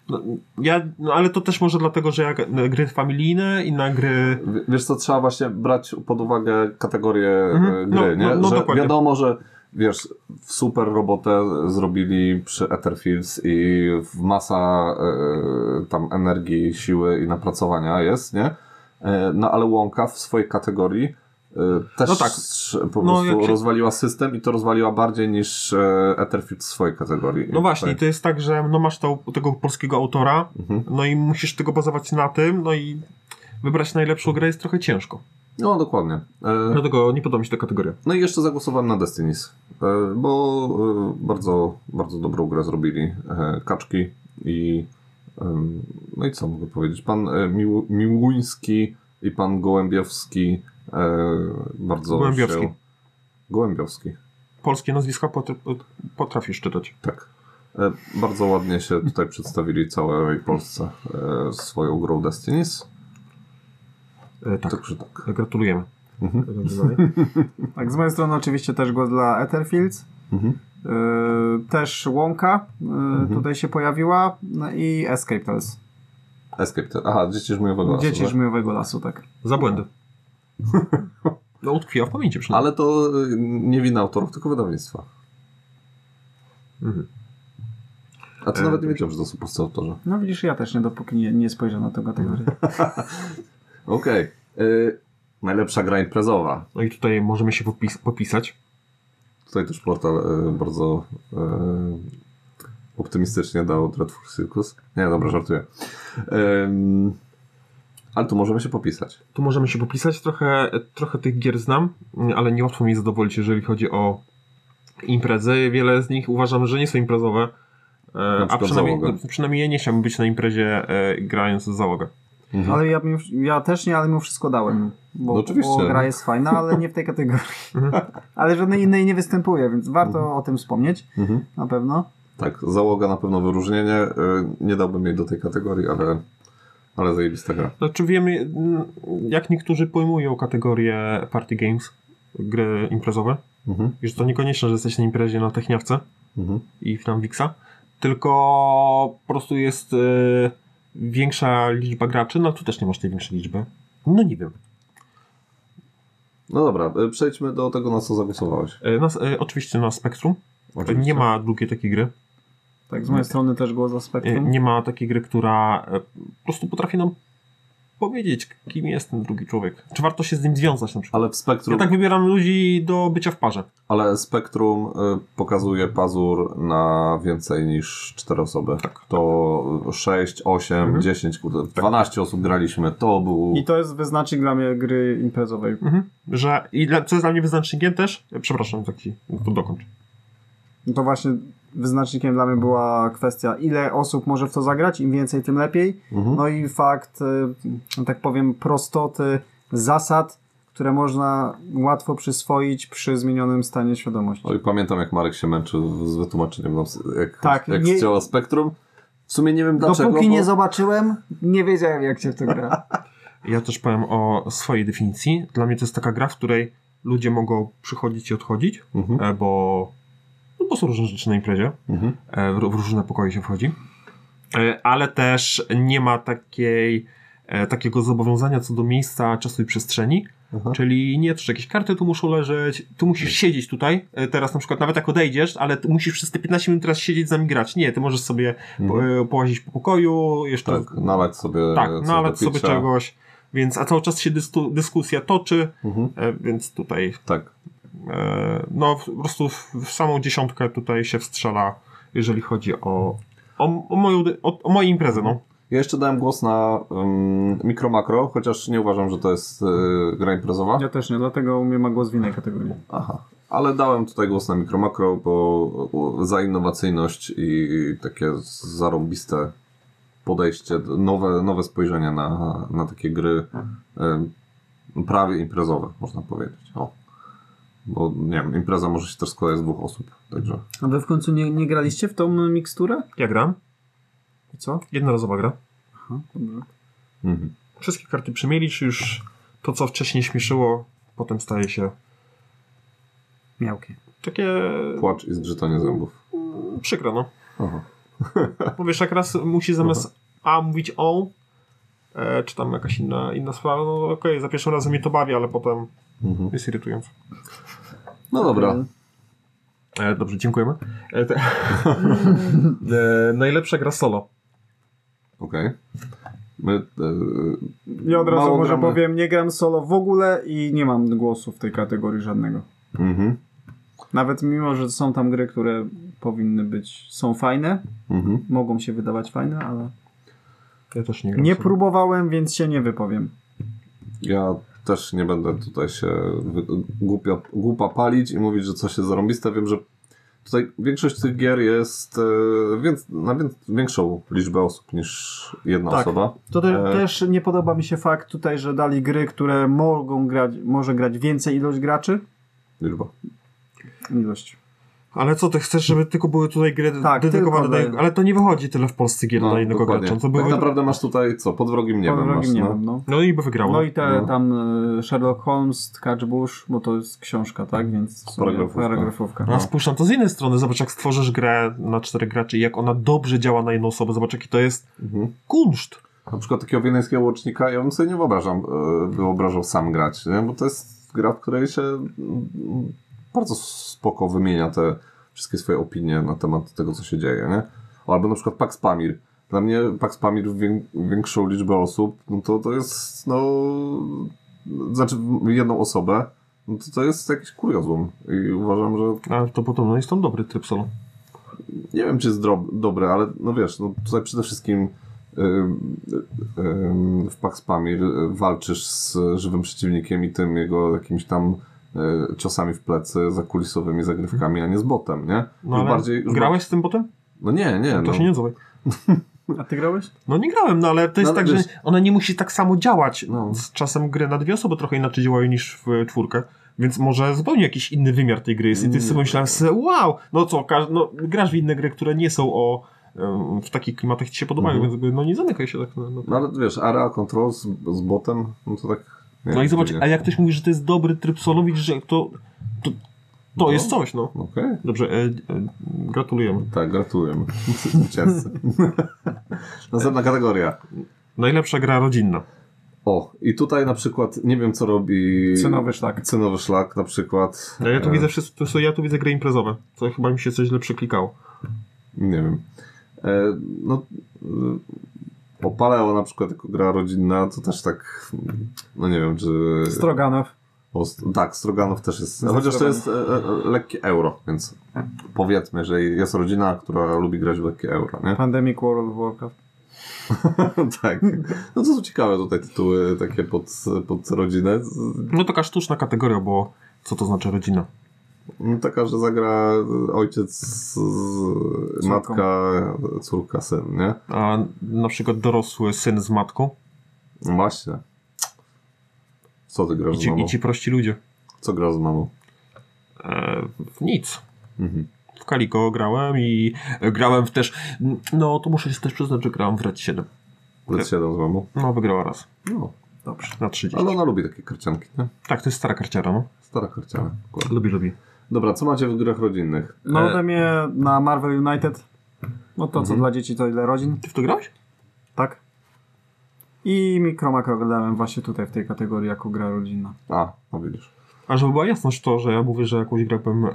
no, ja, no ale to też może dlatego, że jak na gry familijne i na gry...
W- Wiesz co, trzeba właśnie brać pod uwagę kategorię
Mhm.
e, gry,
No,
nie?
no, no
że
dokładnie.
wiadomo, że wiesz, super robotę zrobili przy Etherfields i masa e, tam energii, siły i napracowania jest, nie? E, no ale Łąka w swojej kategorii też
No tak.
po
No,
prostu
się-
rozwaliła system i to rozwaliła bardziej niż e, Etherfields w swojej kategorii.
No właśnie,
tutaj-
to jest tak, że no masz to, tego polskiego autora,
Mhm.
no i musisz tego bazować na tym, no i wybrać najlepszą grę jest trochę ciężko.
No dokładnie. E,
Dlatego nie podoba mi się ta kategoria.
No i jeszcze zagłosowałem na Destinies, e, bo e, bardzo, bardzo dobrą grę zrobili e, kaczki i no i co mogę powiedzieć, pan e, Mił, Miłuński i pan Gołębiowski e, bardzo
Gołębiowski.
się... Gołębiowski,
Polskie nazwiska pot- potrafisz czytać.
tak. E, Bardzo ładnie się tutaj przedstawili całej Polsce e, swoją grą Destinies.
E, tak,
Także tak.
gratulujemy.
Mhm.
Tak, z mojej strony oczywiście też głos dla Etherfields.
Mhm.
Też Łąka yy, tutaj się pojawiła no i Escape Tales.
Escape. Te- Aha, Dzieci Żmijowego Lasu,
Dzieci
tak?
Żmijowego Lasu, tak.
Za błędy. No utkwiła w pamięci przynajmniej.
Ale to e, nie wina autorów, tylko wydawnictwa.
Mhm.
A ty
E,
nawet nie wiedziałem, że to są polscy autorzy.
No widzisz, ja też nie, dopóki nie, nie spojrzę na tę kategorię.
Okej. Y, najlepsza gra imprezowa.
No i tutaj możemy się popis- popisać.
Tutaj też portal y, bardzo y, optymistycznie dał Dreadful Circus. Nie, dobra, żartuję. Ym, ale tu możemy się popisać.
Tu możemy się popisać. Trochę, trochę tych gier znam, ale niełatwo mi zadowolić, jeżeli chodzi o imprezy. Wiele z nich uważam, że nie są imprezowe. E, A przynajmniej, no, przynajmniej ja nie chciałbym być na imprezie e, grając z załogę.
Ale ja, ja też nie, ale mimo wszystko dałem. Bo,
No oczywiście.
bo gra jest fajna, ale nie w tej kategorii. ale żadnej innej nie występuje, więc warto o tym wspomnieć.
Mhm.
Na pewno.
Tak, załoga na pewno wyróżnienie. Y, nie dałbym jej do tej kategorii, ale, ale zajebista gra.
Znaczy wiemy, jak niektórzy pojmują kategorię party games, gry imprezowe.
Mhm.
I że to niekoniecznie, że jesteś na imprezie na Techniawce
Mhm.
i tam Wixa, tylko po prostu jest e, większa liczba graczy. No tu też nie masz tej większej liczby. No nie wiem.
No dobra, y, przejdźmy do tego, na co zagłosowałeś.
E, na, e, oczywiście na Spectrum.
Oczywiście.
Nie ma drugiej takiej gry.
Tak, z mojej strony też głos za
E,
spektrum.
Nie ma takiej gry, która e, po prostu potrafi nam powiedzieć, kim jest ten drugi człowiek. Czy warto się z nim związać na przykład.
Ale w spektrum,
Ja tak wybieram ludzi do bycia w parze.
ale spektrum y, pokazuje pazur na więcej niż 4 osoby.
Tak.
To 6, 8,
Mhm.
10, kurde, 12 osób graliśmy. To był.
I to jest wyznacznik dla mnie gry imprezowej.
Mhm. Że, I dla, co jest dla mnie wyznacznikiem też, e, przepraszam, taki, to dokończ.
No to właśnie wyznacznikiem dla mnie była kwestia, ile osób może w to zagrać, im więcej, tym lepiej.
Mhm.
No i fakt, y, że tak powiem, prostoty zasad, które można łatwo przyswoić przy zmienionym stanie świadomości.
Oj, pamiętam jak Marek się męczył z wytłumaczeniem, jak,
Tak,
jak
nie-
chciała spektrum. W sumie nie wiem dlaczego.
Dopóki
bo...
nie zobaczyłem, nie wiedziałem jak się w to gra.
Ja też powiem o swojej definicji. Dla mnie to jest taka gra, w której ludzie mogą przychodzić i odchodzić,
Mhm.
e, bo, no bo są różne rzeczy na imprezie.
Mhm.
E, w, różne pokoje się wchodzi. E, ale też nie ma takiej, e, takiego zobowiązania co do miejsca, czasu i przestrzeni.
Aha.
Czyli nie, to, jakieś karty tu muszą leżeć, tu musisz siedzieć tutaj, teraz na przykład nawet jak odejdziesz, ale ty musisz przez te 15 minut teraz siedzieć z nami grać. Nie, ty możesz sobie e, połazić po pokoju, jeszcze
Tak, nalać sobie.
tak, nalać sobie czegoś, więc, a cały czas się dyskusja toczy,
Mhm.
więc tutaj
Tak.
E, no po prostu w, w samą dziesiątkę tutaj się wstrzela, jeżeli chodzi o, o, o, moją, o, o moją imprezę, no.
Ja jeszcze dałem głos na um, Mikro Makro, chociaż nie uważam, że to jest y, gra imprezowa.
Ja też nie, dlatego u mnie ma głos w innej kategorii.
Aha. Ale dałem tutaj głos na Mikro Makro, bo za innowacyjność i takie zarąbiste podejście, nowe, nowe spojrzenie na, na takie gry em, prawie imprezowe, można powiedzieć. O. Bo nie wiem, impreza może się też składać z dwóch osób, także
A wy w końcu nie, nie graliście w tą miksturę?
Ja gram,
I co?
jednorazowa gra.
Aha, dobrze.
mhm.
Wszystkie karty przemielisz, już to co wcześniej śmieszyło, potem staje się
Miałkie.
takie,
płacz i zgrzytanie zębów.
przykro, no.
Aha.
Bo wiesz, jak raz musi zamiast A mówić O, czy tam jakaś inna, inna sprawa, no okej, za pierwszym razem mnie to bawi, ale potem
Mhm.
jest irytujące.
No dobra.
E, dobrze, dziękujemy. E, te, e, najlepsza gra solo.
Okej. My, e,
Ja od razu może
gramy.
powiem, nie gram solo w ogóle i nie mam głosu w tej kategorii żadnego.
mhm,
Nawet mimo, że są tam gry, które powinny być, są fajne,
mhm.
mogą się wydawać fajne, ale
Ja też nie
nie próbowałem, więc się nie wypowiem.
Ja też nie będę tutaj się głupia, głupa palić i mówić, że coś jest zarąbiste. Wiem, że tutaj większość tych gier jest e, więc, na więc, większą liczbę osób niż jedna
Tak.
osoba.
To te,
E.
też nie podoba mi się fakt tutaj, że dali gry, które mogą grać, może grać więcej ilość graczy.
Liczba.
Ilość.
Ale co ty chcesz, żeby tylko były tutaj gry
Tak,
dedykowane
tylko
do jednego, ale to nie wychodzi tyle w Polsce gier dla jednego
No,
gracza. To
tak
były...
naprawdę masz tutaj co? Pod wrogim niebem
Pod
masz,
wrogim nie
no.
wiem, no.
No i by wygrało.
No i te
No.
tam e, Sherlock Holmes, Catch Bush, bo to jest książka, tak? Więc
Paragrafówka.
paragrafówka.
No, spójrz na to z innej strony, zobacz jak stworzysz grę na czterech graczy i jak ona dobrze działa na jedną osobę, zobacz jaki to jest
Mhm.
kunszt.
Na przykład takiego wiedeńskiego łocznika ja bym sobie nie wyobrażam, e, wyobrażał sam grać, nie? bo to jest gra, w której się bardzo spoko wymienia te wszystkie swoje opinie na temat tego, co się dzieje. Nie? Albo na przykład Pax Pamir. Dla mnie Pax Pamir większą liczbę osób, no to to jest no znaczy jedną osobę, no to to jest jakiś kuriozum i uważam, że
Ale to podobno jest tam dobry tryb solo.
nie wiem, czy jest dobre, ale no wiesz, no tutaj przede wszystkim w Pax Pamir walczysz z żywym przeciwnikiem i tym jego jakimiś tam ciosami w plecy, zakulisowymi zagrywkami, a nie z botem, nie?
No ale
bardziej,
grałeś z tym potem?
No nie, nie.
To
no.
się nie odzywaj.
A ty grałeś?
No nie grałem, no ale to jest
No,
tak,
wiesz-
że ona nie musi tak samo działać.
No.
Z czasem gry na dwie osoby trochę inaczej działają niż w czwórkę. Więc może zupełnie jakiś inny wymiar tej gry jest. I ty sobie myślałem sobie, wow, no co, no, grasz w inne gry, które nie są o w takich klimatach ci się podobają,
Mhm.
więc no nie zamykaj się tak. No, no.
No ale wiesz, area control z, z botem, no to tak...
No i zobacz, a jak ktoś mówi, że to jest dobry tryb solo, widzisz, że to, to, to
No.
jest coś, no.
Okej.
Dobrze, e, e, gratulujemy.
Tak, gratulujemy. Zwycięzcy. Następna kategoria.
Najlepsza gra rodzinna.
O, i tutaj na przykład nie wiem, co robi...
Cenowy szlak.
Cenowy szlak na przykład.
Ja, ja tu
E,
widzę wszystko, to ja tu widzę gry imprezowe, co chyba mi się coś źle przyklikało.
Nie wiem. E, no, e, Opaleo na przykład jako gra rodzinna, to też tak, no nie wiem, czy...
Stroganow.
O, tak, Stroganów też jest, chociaż to jest e, e, lekkie euro, więc powiedzmy, że jest rodzina, która lubi grać w lekkie euro, nie?
Pandemic World of Warcraft.
tak. No to są ciekawe tutaj tytuły takie pod, pod rodzinę.
No taka sztuczna kategoria, bo co to znaczy rodzina?
No, taka, że zagra ojciec, z, matka, córka, syn, nie?
A na przykład dorosły syn z matką
No właśnie. Co ty grasz
i
z
ci,
mamą?
i ci prości ludzie.
Co grasz z mamą?
E, nic.
Mhm.
W Kaliko grałem i grałem w też, no to muszę się też przyznać, że grałem w Red 7.
Red 7 z mamą?
No wygrała raz,
No.
Dobrze.
na 30.
Ale ona lubi takie karcianki, nie?
Tak, to jest stara karciara, no.
Stara karciana. Dokładnie.
Lubi, lubi.
Dobra, co macie w grach rodzinnych?
No
E,
ode mnie na Marvel United. No to co
Mhm.
dla dzieci, to dla rodzin.
Ty w to grałeś?
I Micro Macro dałem właśnie tutaj w tej kategorii jako gra rodzinna.
A, no widzisz.
A żeby była jasność to, że ja mówię, że jakąś grę bym e,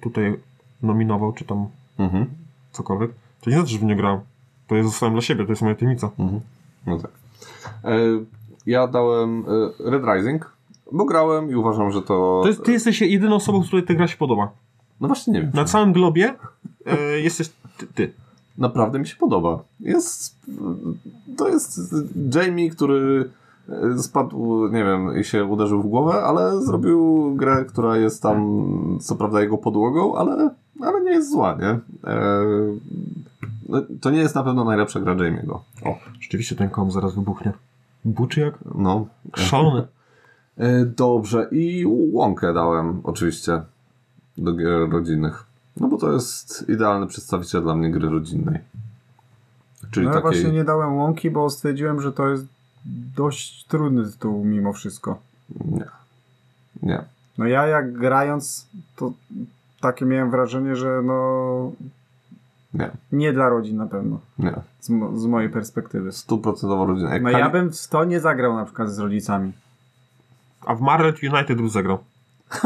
tutaj nominował, czy tam
Mhm.
cokolwiek, to nie znaczy, że w nie grałem. To jest zostałem dla siebie, to jest moja tajemnica.
Mhm. No tak. E, ja dałem e, Red Rising, bo grałem i uważam, że to...
To jest, ty jesteś jedyną osobą, której ta gra się podoba.
No właśnie nie wiem.
Na całym globie e, jesteś ty, ty.
Naprawdę mi się podoba. Jest... To jest Jamie, który e, spadł, nie wiem, i się uderzył w głowę, ale zrobił grę, która jest tam, co prawda jego podłogą, ale, ale nie jest zła, nie? E, no, to nie jest na pewno najlepsza gra Jamie'ego. O,
Rzeczywiście ten kom zaraz wybuchnie. Buczy jak
no.
szalony.
E, Dobrze, i łąkę dałem oczywiście do gier rodzinnych. No bo to jest idealny przedstawiciel dla mnie gry rodzinnej. Czyli
no ja
takiej.
właśnie nie dałem łąki, bo stwierdziłem, że to jest dość trudny tytuł mimo wszystko.
Nie. Nie.
No ja jak grając, to takie miałem wrażenie, że no
Nie,
Nie dla rodzin na pewno.
nie.
Z, mo- z mojej perspektywy.
Stuprocentowo rodzina. Jak
No
Kali-
ja bym w to nie zagrał na przykład z rodzicami.
A w Marriott United by zagrał.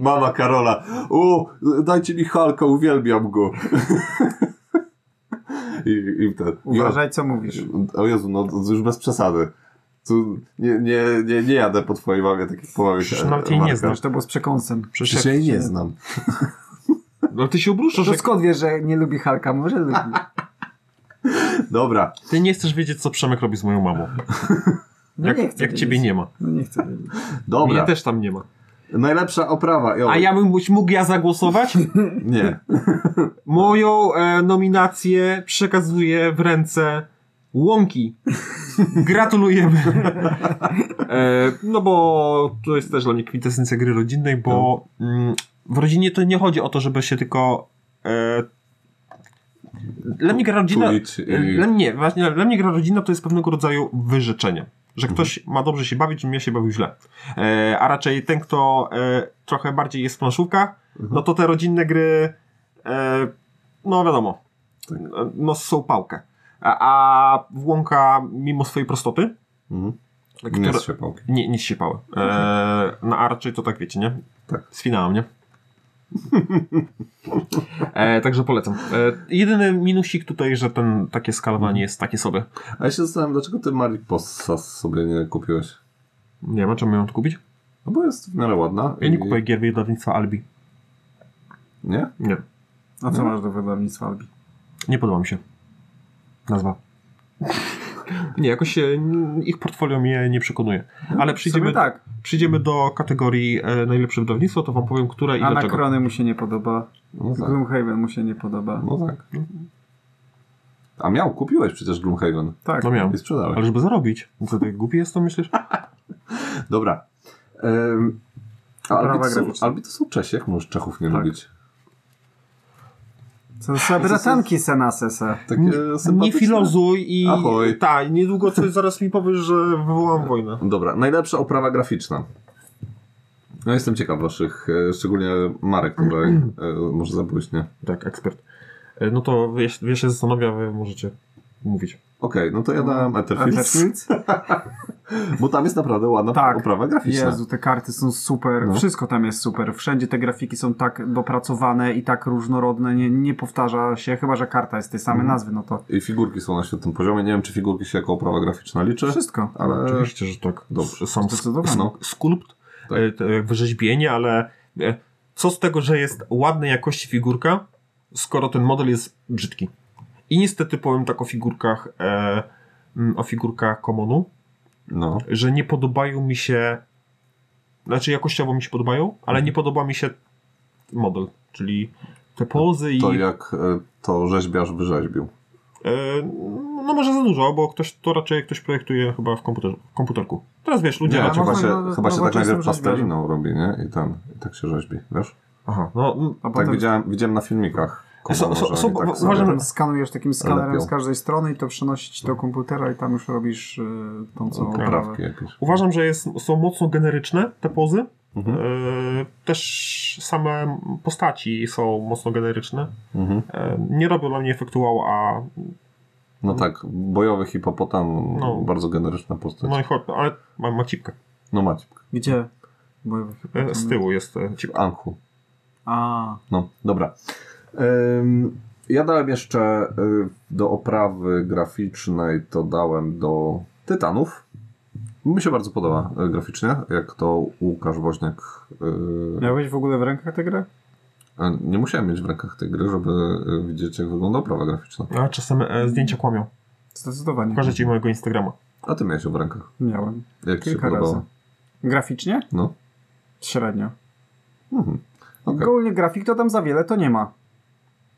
Mama Karola. O, dajcie mi Halka, uwielbiam go. I, i ten.
Uważaj, co mówisz.
O Jezu, no już bez przesady. Tu nie, nie, nie, nie jadę po twojej mamie takich połowach.
Przecież nawet jej nie znasz.
To było z przekąsem.
Przecież ja jej nie znam.
No ty się obruszasz,
To
że
skąd wiesz, że nie lubi Halka? Może lubi.
Dobra.
ty nie chcesz wiedzieć, co Przemek robi z moją mamą.
No
Jak,
nie chcę
jak
wiedzieć.
ciebie nie ma.
No nie chcę wiedzieć.
Dobra.
Mnie też tam nie ma.
Najlepsza oprawa.
A ja bym mógł ja zagłosować?
Nie.
Moją e, nominację przekazuję w ręce Łąki. Gratulujemy. E, no bo to jest też dla mnie kwintesencja gry rodzinnej, bo mm, w rodzinie to nie chodzi o to, żeby się tylko e, dla mnie gra rodzina
Tulić i-
dla mnie, właśnie, dla mnie gra rodzina to jest pewnego rodzaju wyrzeczenie. Że ktoś ma dobrze się bawić, żebym ja się bawił źle. E, a raczej ten, kto e, trochę bardziej jest w planszówkach, no to te rodzinne gry e, no wiadomo, no są pałkę. A, a Włąka mimo swojej prostoty,
Mhm. Nie
która,
z siepałki.
nie, nie zsiepały. E, no a raczej to tak wiecie, nie?
Tak.
Z finałem, nie? e, także polecam. E, jedyny minusik tutaj, że ten takie skalowanie jest takie sobie.
A ja się zastanawiam, dlaczego ty Mariposas sobie nie kupiłeś?
Nie ma czemu ją odkupić?
No bo jest w miarę ładna.
Ja nie
i-
kupuję gier wydawnictwa Albi.
Nie?
Nie.
A co masz do wydawnictwa Albi?
Nie podoba mi się. Nazwa. Nie, jakoś się, ich portfolio mnie nie przekonuje. Ale przyjdziemy,
tak.
przyjdziemy do kategorii e, najlepsze wydawnictwo, to wam powiem, które i dlaczego.
Anakrony mu się nie podoba.
No tak.
Gloomhaven mu się nie podoba.
No tak. A miał, kupiłeś przecież Gloomhaven.
Tak.
No miałem.
I sprzedałeś.
Ale żeby zarobić. No Co ty głupi jest to myślisz?
Dobra. Um, Albi to, są. Albi to są Czesi, jak możesz Czechów nie
Tak.
lubić?
Co za bratanki senasese.
Takie
Nie filozuj i...
Ahoj.
Tak, niedługo coś zaraz mi powiesz, że wywołam wojnę.
Dobra, najlepsza oprawa graficzna. No jestem ciekaw waszych, e, szczególnie Marek, który e, może zabójść, nie?
Tak, ekspert. E, No to wiesz, wiesz się zastanawia, wy możecie mówić.
Okej, no to ja dałem Etherfields,
Etherfields?
bo tam jest naprawdę ładna
Tak.
oprawa graficzna.
Jezu, te karty są super.
No.
Wszystko tam jest super. Wszędzie te grafiki są tak dopracowane i tak różnorodne. Nie, nie powtarza się, chyba że karta jest tej samej
Mhm.
nazwy, no to
I figurki są na świetnym poziomie. Nie wiem, czy figurki się jako oprawa graficzna liczy,
wszystko.
ale
Oczywiście, że tak.
Dobrze.
Sam.
No.
skulpt,
Tak.
e, to jak wyrzeźbienie, ale e, co z tego, że jest ładnej jakości figurka, skoro ten model jest brzydki. I niestety powiem tak o figurkach, e, o figurkach Commonu,
no.
że nie podobają mi się, znaczy jakościowo mi się podobają, ale nie podoba mi się model, czyli te pozy i...
To jak e, to rzeźbiarz wyrzeźbił.
E, no może za dużo, bo ktoś to raczej ktoś projektuje chyba w, komputer, w komputerku. Teraz wiesz, ludzie
Nie,
raczej...
chyba się,
no-
chyba się tak najpierw plasteliną robi, nie? I ten, i tak się rzeźbi, wiesz?
Aha, no
A
Tak
potem,
widziałem, widziałem na filmikach.
So- so- so-
tak
uważam,
potem skanujesz takim skanerem
Lepią.
z każdej strony i to przenosi ci do komputera i tam już robisz y, tą całą
jakieś.
Uważam, że jest, są mocno generyczne te pozy.
Mhm.
E, też same postaci są mocno generyczne.
Mhm.
E, nie robią dla mnie efektu wow, a
No tak, bojowy hipopotam,
No.
bardzo generyczna postać.
no i chodź, no, ale mam ma cipkę.
No macie.
Gdzie? Bojowy
E,
hipopotam.
z tyłu jest cipka.
Anchu.
A,
No, dobra. Ja dałem jeszcze y, do oprawy graficznej, to dałem do Tytanów. Mi się bardzo podoba y, graficznie, jak to Łukasz Woźniak. y,
miałeś w ogóle w rękach tę grę?
Nie musiałem mieć w rękach tej gry, żeby widzieć, jak wygląda oprawa graficzna.
A czasem e, zdjęcia kłamią.
Zdecydowanie.
Pokażę ci mojego Instagrama.
A ty miałeś ją w rękach.
Miałem.
Jak ci się
Kilka
podobało?
razy. Graficznie?
No.
Średnio.
Mhm. Okej.
Ogólnie grafik to tam za wiele to nie ma.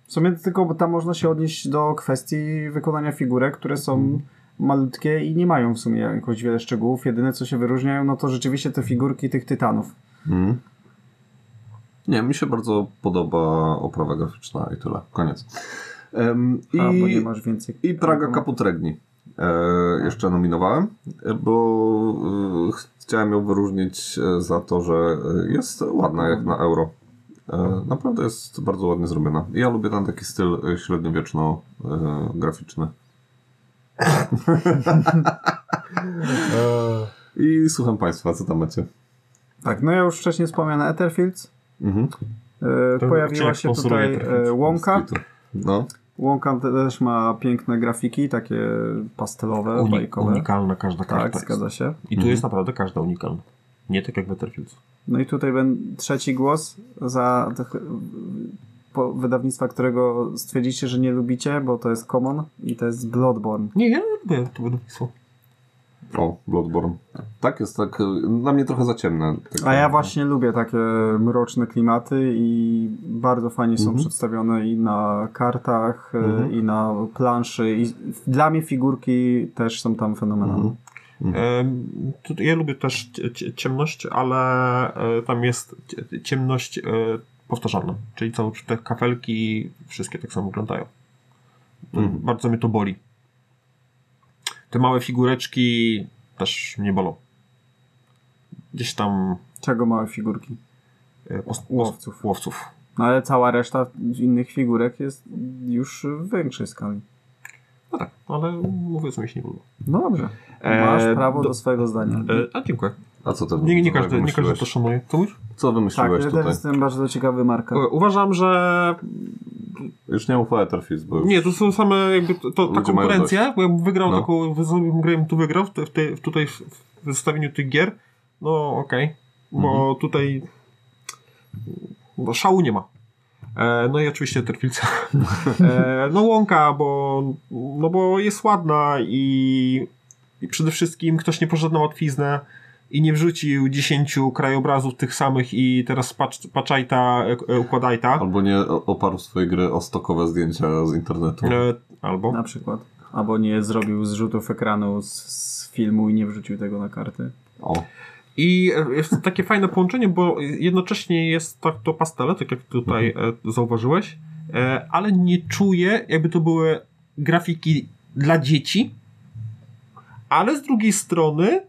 W sumie tylko bo tam można się odnieść do kwestii wykonania figurek, które są
Mhm.
malutkie i nie mają w sumie jakoś wiele szczegółów. Jedyne co się wyróżniają, no to rzeczywiście te figurki tych tytanów.
Mhm. Nie, mi się bardzo podoba oprawa graficzna i tyle. Koniec. Em,
A, bo nie
I,
masz więcej.
i Praga Kaput Regni. E, jeszcze nominowałem, bo e, chciałem ją wyróżnić e, za to, że e, jest ładna jak na euro. E, naprawdę jest bardzo ładnie zrobiona. Ja lubię ten taki styl e, średniowieczno-graficzny. I słucham Państwa, co tam macie?
Tak, no ja już wcześniej wspomniane Etherfields.
Mhm.
E, pojawiła się tutaj e, łąka.
No,
Łąka też ma piękne grafiki, takie pastelowe,
Uni
bajkowe.
unikalna każda karta
Tak,
jest.
zgadza się.
I tu jest naprawdę każda unikalna. Nie tak jak Battlefield.
No i tutaj ben, trzeci głos za tych, po, wydawnictwa, którego stwierdzicie, że nie lubicie, bo to jest Common i to jest Bloodborne.
Nie, ja lubię to wydawnictwo.
o, Bloodborne. Tak, jest tak, dla mnie trochę za ciemne. Takie-
A ja właśnie lubię takie mroczne klimaty i bardzo fajnie są
Mhm.
przedstawione i na kartach, e,
Mhm.
i na planszy. I dla mnie figurki też są tam fenomenalne.
Mhm.
Tutaj Ja lubię też cie- cie- ciemność, ale e, tam jest cie- ciemność e, powtarzalna. Czyli co, te kafelki wszystkie tak samo wyglądają.
Mhm.
Bardzo mnie to boli. Te małe figureczki też mnie bolą. Gdzieś tam
Czego małe figurki?
e, post,
Łowców.
post, łowców.
No ale cała reszta innych figurek jest już w większej skali.
No tak, ale mówię, co mi się nie podoba.
No dobrze.
E,
Masz prawo do,
do-
swojego zdania.
E, a dziękuję.
A co ty
Nie, nie, każdy, nie każdy to szanuje. Co mówisz?
Co
Tak,
wymyśliłeś
ja też
tutaj?
jestem bardzo ciekawy Marka.
E, Uważam, że
Już nie ufa Etherfields, bo już...
Nie, to są same jakby to, to, ta konkurencja, bo jakbym wygrał
No.
taką, grałem tu wygrał w, te, w, te, w tutaj w, w zestawieniu tych gier, no okej, bo
Mhm.
tutaj bo szału nie ma. E, no i oczywiście Terfilca. e, no łąka, bo, no bo jest ładna i, i przede wszystkim ktoś nie poszedł na łatwiznę i nie wrzucił 10 krajobrazów tych samych i teraz paczajta, e, układajta.
Albo nie oparł swojej gry o stokowe zdjęcia z internetu.
Albo.
Na przykład. Albo nie zrobił zrzutów ekranu z, z filmu i nie wrzucił tego na karty.
O,
I e, jest takie fajne połączenie, bo jednocześnie jest tak to pastele, tak jak tutaj e, zauważyłeś, e, ale nie czuję, jakby to były grafiki dla dzieci, ale z drugiej strony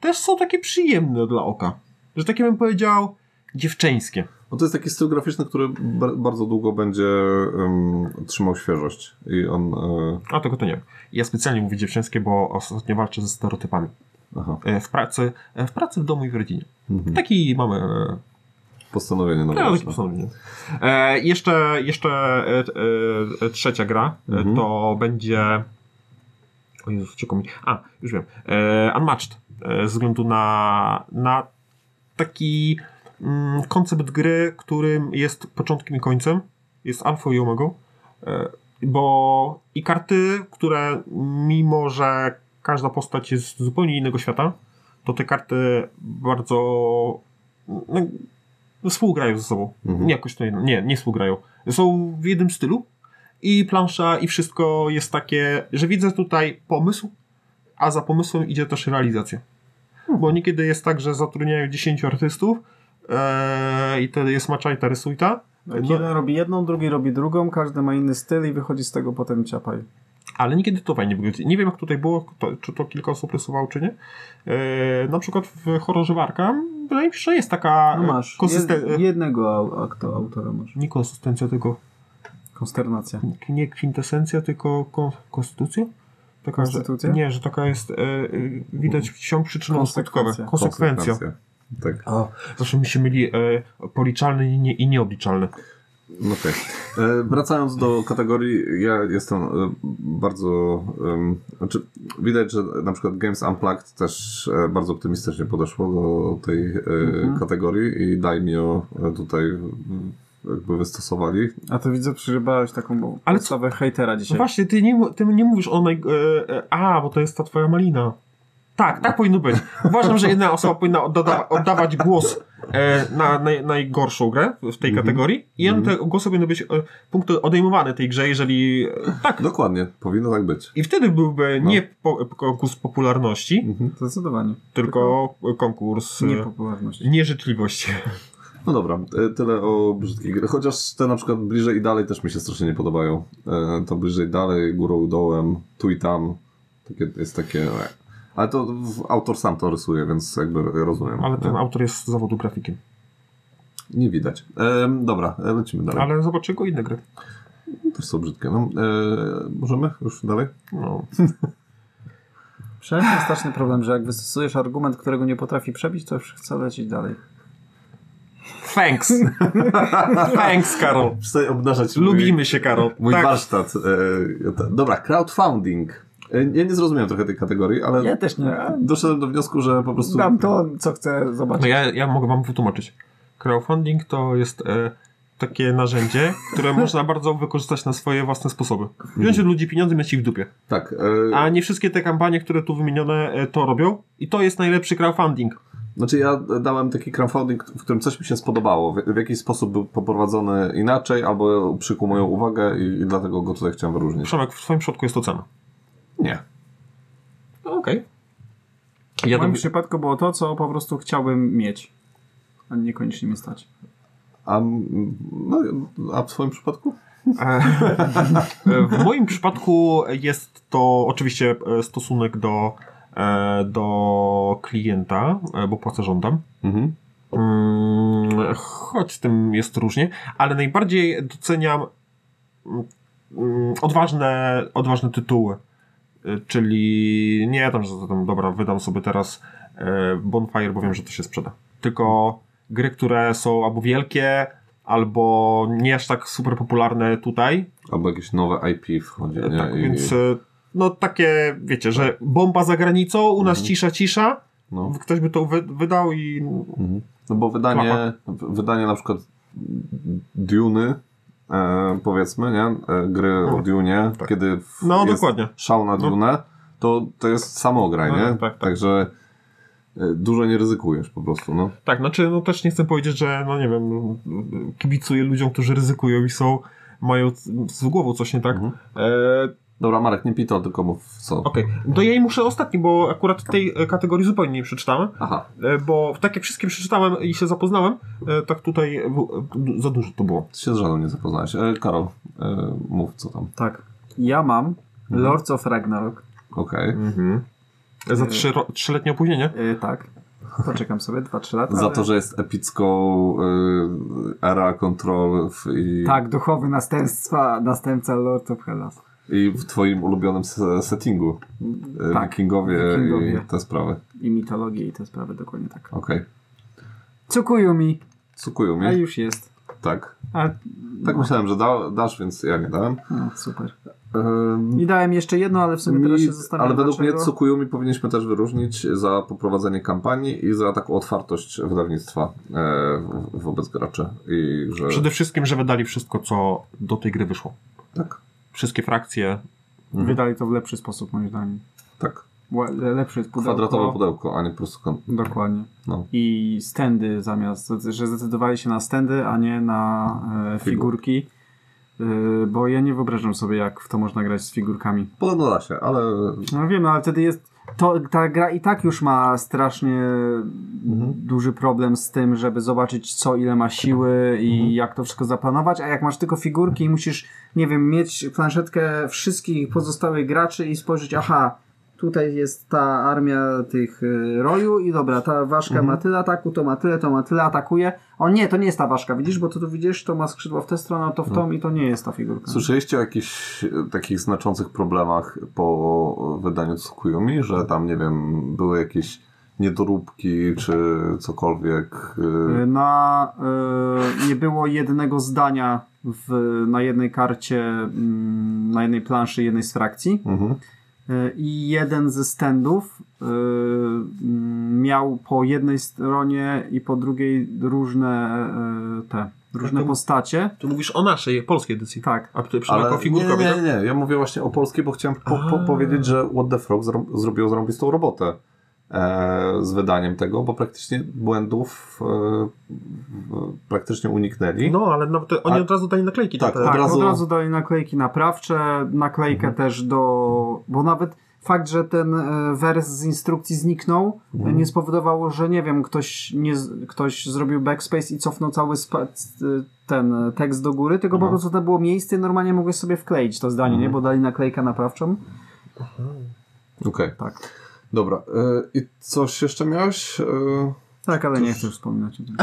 też są takie przyjemne dla oka. Że takie bym powiedział dziewczęskie.
No to jest taki styl graficzny, który ba- bardzo długo będzie em, trzymał świeżość. I on. E,
A tego to nie. Ja specjalnie mówię dziewczęskie, bo ostatnio walczę ze stereotypami.
Aha.
E, w pracy, e, w pracy, w domu i w rodzinie.
Mhm.
Taki mamy e,
Postanowienie
No, takie postanowienie. E, jeszcze jeszcze e, e, trzecia gra
Mhm.
to będzie. O Jezu, ciekawe mi. A, już wiem. E, Unmatched. E, ze względu na, na taki mm, koncept gry, którym jest początkiem i końcem. Jest alfą i omegą. E, bo i karty, które mimo, że każda postać jest z zupełnie innego świata, to te karty bardzo no, współgrają ze sobą.
Mhm.
Nie jakoś to. Nie, nie współgrają. Są w jednym stylu i plansza i wszystko jest takie, że widzę tutaj pomysł, a za pomysłem idzie też realizacja. Bo niekiedy jest tak, że zatrudniają 10 artystów e, i wtedy jest maczajta, rysujta,
No.
no,
Jeden robi jedną, drugi robi drugą, każdy ma inny styl i wychodzi z tego potem ciapaj.
Ale niekiedy to fajnie wygląda. Nie wiem jak tutaj było, to, czy to kilka osób rysowało, czy nie. E, na przykład w horrorze Warka wydaje mi się, że jest taka
No masz.
konsysten-
Jed, jednego autora masz.
nie konsystencja, tylko
Konsternacja.
nie kwintesencja, tylko kon, konstytucja? Taka,
Konstytucja?
Że, nie, że taka jest, e, e, widać ciąg przyczynowo-skutkowy.
Konsekwencja.
Konsekwencja.
Tak.
O, zawsze mi się myli e, policzalny i, nie, i nieobliczalny.
No okej. E, Wracając do kategorii, ja jestem e, bardzo. znaczy, widać, że na przykład Games Unplugged też e, bardzo optymistycznie podeszło do tej
Mhm.
kategorii i Daimio tutaj jakby wystosowali.
A to widzę, przygrzebałeś taką
Ale
Ale podstawę hejtera
No
dzisiaj.
właśnie, ty nie, ty nie mówisz o naj... A, bo to jest ta twoja malina. Tak, tak powinno być. Uważam, że jedna osoba powinna odda- oddawać głos e, na naj, najgorszą grę w tej
Mhm.
kategorii i mm te głosy powinny być e, punkty odejmowane tej grze, jeżeli... E, tak.
Dokładnie, powinno tak być.
I wtedy byłby
No.
nie po, konkurs popularności,
Mhm.
Zdecydowanie.
tylko konkurs e,
Niepopularność.
nieżyczliwości.
No dobra, e, tyle o brzydkich grach. Chociaż te na przykład bliżej i dalej też mi się strasznie nie podobają. E, To bliżej dalej, górą, dołem, tu i tam. Takie, jest takie. E. Ale to autor sam to rysuje, więc jakby rozumiem.
Ale ten
nie?
autor jest z zawodu grafikiem.
Nie widać. Em, dobra, e, lecimy dalej.
Ale zobacz jego inne gry.
Też są brzydkie. No, e, możemy już dalej?
No.
Przynajmniej jest straszny problem, że jak wystosujesz argument, którego nie potrafi przebić, to już chce lecieć dalej.
Thanks. Thanks, Karol.
Przestań obnażać mój,
Lubimy się, Karol.
mój
tak.
warsztat. E, dobra, crowdfunding. E, ja nie zrozumiałem trochę tej kategorii, ale
Ja też nie.
doszedłem do wniosku, że po prostu...
Dam to, co chcę
No
zobaczyć.
ja, ja mogę wam wytłumaczyć. Crowdfunding to jest e, takie narzędzie, które można bardzo wykorzystać na swoje własne sposoby. Wziąć od ludzi pieniądze i mieć ich w dupie.
Tak. E,
A nie wszystkie te kampanie, które tu wymienione, e, to robią. I to jest najlepszy crowdfunding.
Znaczy ja dałem taki crowdfunding, w którym coś mi się spodobało. W, w jakiś sposób był poprowadzony inaczej, albo przykuł moją uwagę i, i dlatego go tutaj chciałem wyróżnić.
Przemek, w twoim przypadku jest to cena.
Nie.
No, Okej.
W
Ja
moim
to,
przypadku było to, co po prostu chciałbym mieć, a niekoniecznie mi stać.
A, m, no, a w swoim przypadku?
E, w moim przypadku jest to oczywiście e, stosunek do, e, do klienta, bo płacę rządem.
Mhm.
Mm, Choć z tym jest różnie, ale najbardziej doceniam mm, mm, odważne, odważne tytuły. Y, Czyli nie tam, że tam, dobra, wydam sobie teraz e, Bonfire, bo wiem, że to się sprzeda. Tylko gry, które są albo wielkie, albo nie aż tak super popularne tutaj.
Albo jakieś nowe IP wchodzi, nie?
Tak,
I,
więc e, no takie, wiecie, że bomba za granicą, u nas cisza, cisza.
no.
Ktoś by to wy, wydał i
Mhm. no bo wydanie, wydanie na przykład Duny, e, powiedzmy, nie? E, gry o Dune,
tak.
kiedy w,
No,
jest
dokładnie.
szał na
No.
Dune, to, to jest samograj,
No,
nie?
tak, tak.
Także e, dużo nie ryzykujesz po prostu, no.
Tak, znaczy, no też nie chcę powiedzieć, że, no nie wiem, kibicuję ludziom, którzy ryzykują i są, mają z głową coś nie tak.
Mhm.
E,
Dobra, Marek, nie pitol, tylko mów co.
Okej, to ja jej muszę ostatni, bo akurat tej e, kategorii zupełnie nie przeczytałem,
Aha,
e, bo tak jak wszystkim przeczytałem i się zapoznałem, e, tak tutaj za dużo to było.
ty się z żadną nie zapoznałeś. E, Karol, e, mów co tam.
Tak. Ja mam Lords of Ragnarok.
Okej.
Mhm. Za trzy, ro- trzyletnie opóźnienie?
Yy, tak. Poczekam sobie 2-3 lata.
Za
ale-
to, że jest epicką y, era kontrol i,
Tak, duchowy następstwa, następca Lord of Hellas.
I w twoim ulubionym se- settingu. Y,
Tak,
Wikingowie,
Wikingowie.
i te sprawy.
I mitologię i te sprawy dokładnie tak.
Okej.
Tsukuyumi,
Cukują
a
mnie?
już jest.
Tak.
A,
Tak myślałem, że da, dasz, więc ja nie dałem.
no, super.
Ym,
I dałem jeszcze jedno, ale w sumie teraz
mi-
się zastanawiam
ale według mnie
dlaczego.
Tsukuyumi powinniśmy też wyróżnić za poprowadzenie kampanii i za taką otwartość wydawnictwa e, wobec graczy. I że...
Przede wszystkim, że wydali wszystko, co do tej gry wyszło.
Tak.
Wszystkie frakcje.
Wydali to w lepszy sposób moim zdaniem.
Tak.
Lepsze jest pudełko.
Kwadratowe pudełko, a nie prostokątne.
Dokładnie.
No.
I stędy zamiast, że zdecydowali się na stędy, a nie na e, figurki. E, bo ja nie wyobrażam sobie, jak w to można grać z figurkami.
Podobno da się, ale
No wiem, no, ale wtedy jest. To, ta gra i tak już ma strasznie duży problem z tym, żeby zobaczyć, co ile ma siły i jak to wszystko zaplanować. A jak masz tylko figurki i musisz, nie wiem, mieć planszetkę wszystkich pozostałych graczy i spojrzeć, aha, tutaj jest ta armia tych y, roju i dobra, ta ważka ma tyle ataku, to ma tyle, to ma tyle, atakuje. O nie, to nie jest ta ważka, widzisz, bo to tu widzisz, to ma skrzydła w tę stronę, a to w tą i to nie jest ta figurka.
Słyszeliście o jakichś e, takich znaczących problemach po wydaniu Tsukuyumi, że tam, nie wiem, były jakieś niedoróbki czy cokolwiek?
Y,
y,
Na, y, nie było jednego zdania w, na jednej karcie, mm, na jednej planszy jednej z frakcji.
Mhm.
Y, I jeden ze standów y, mm, miał po jednej stronie i po drugiej różne y, te różne
to-
postacie.
Tu mówisz o naszej, polskiej edycji.
Tak.
A tutaj
Ale
przypadku
nie,
figurkowi,
nie,
tak?
nie, nie, ja mówię właśnie o polskiej, bo chciałem po, po powiedzieć, że What the Frog zro zrobiło zarąbistą robotę e, z wydaniem tego, bo praktycznie błędów e, praktycznie uniknęli.
No, ale nawet oni
A-
od razu dali naklejki.
Tak,
te-
od
Tak,
razu- Mhm.
od razu dali naklejki naprawcze, naklejkę też do. Bo nawet fakt, że ten e, wers z instrukcji zniknął,
Mhm.
e, nie spowodowało, że nie wiem, ktoś, nie, ktoś zrobił backspace i cofnął cały ten e, tekst do góry, tylko po
No.
prostu to było miejsce i normalnie mogłeś sobie wkleić to zdanie, nie? Bo dali naklejkę naprawczą.
Okej,
Tak.
Dobra. E, I coś jeszcze miałeś? E,
Tak, ale nie chcę wspominać o tym.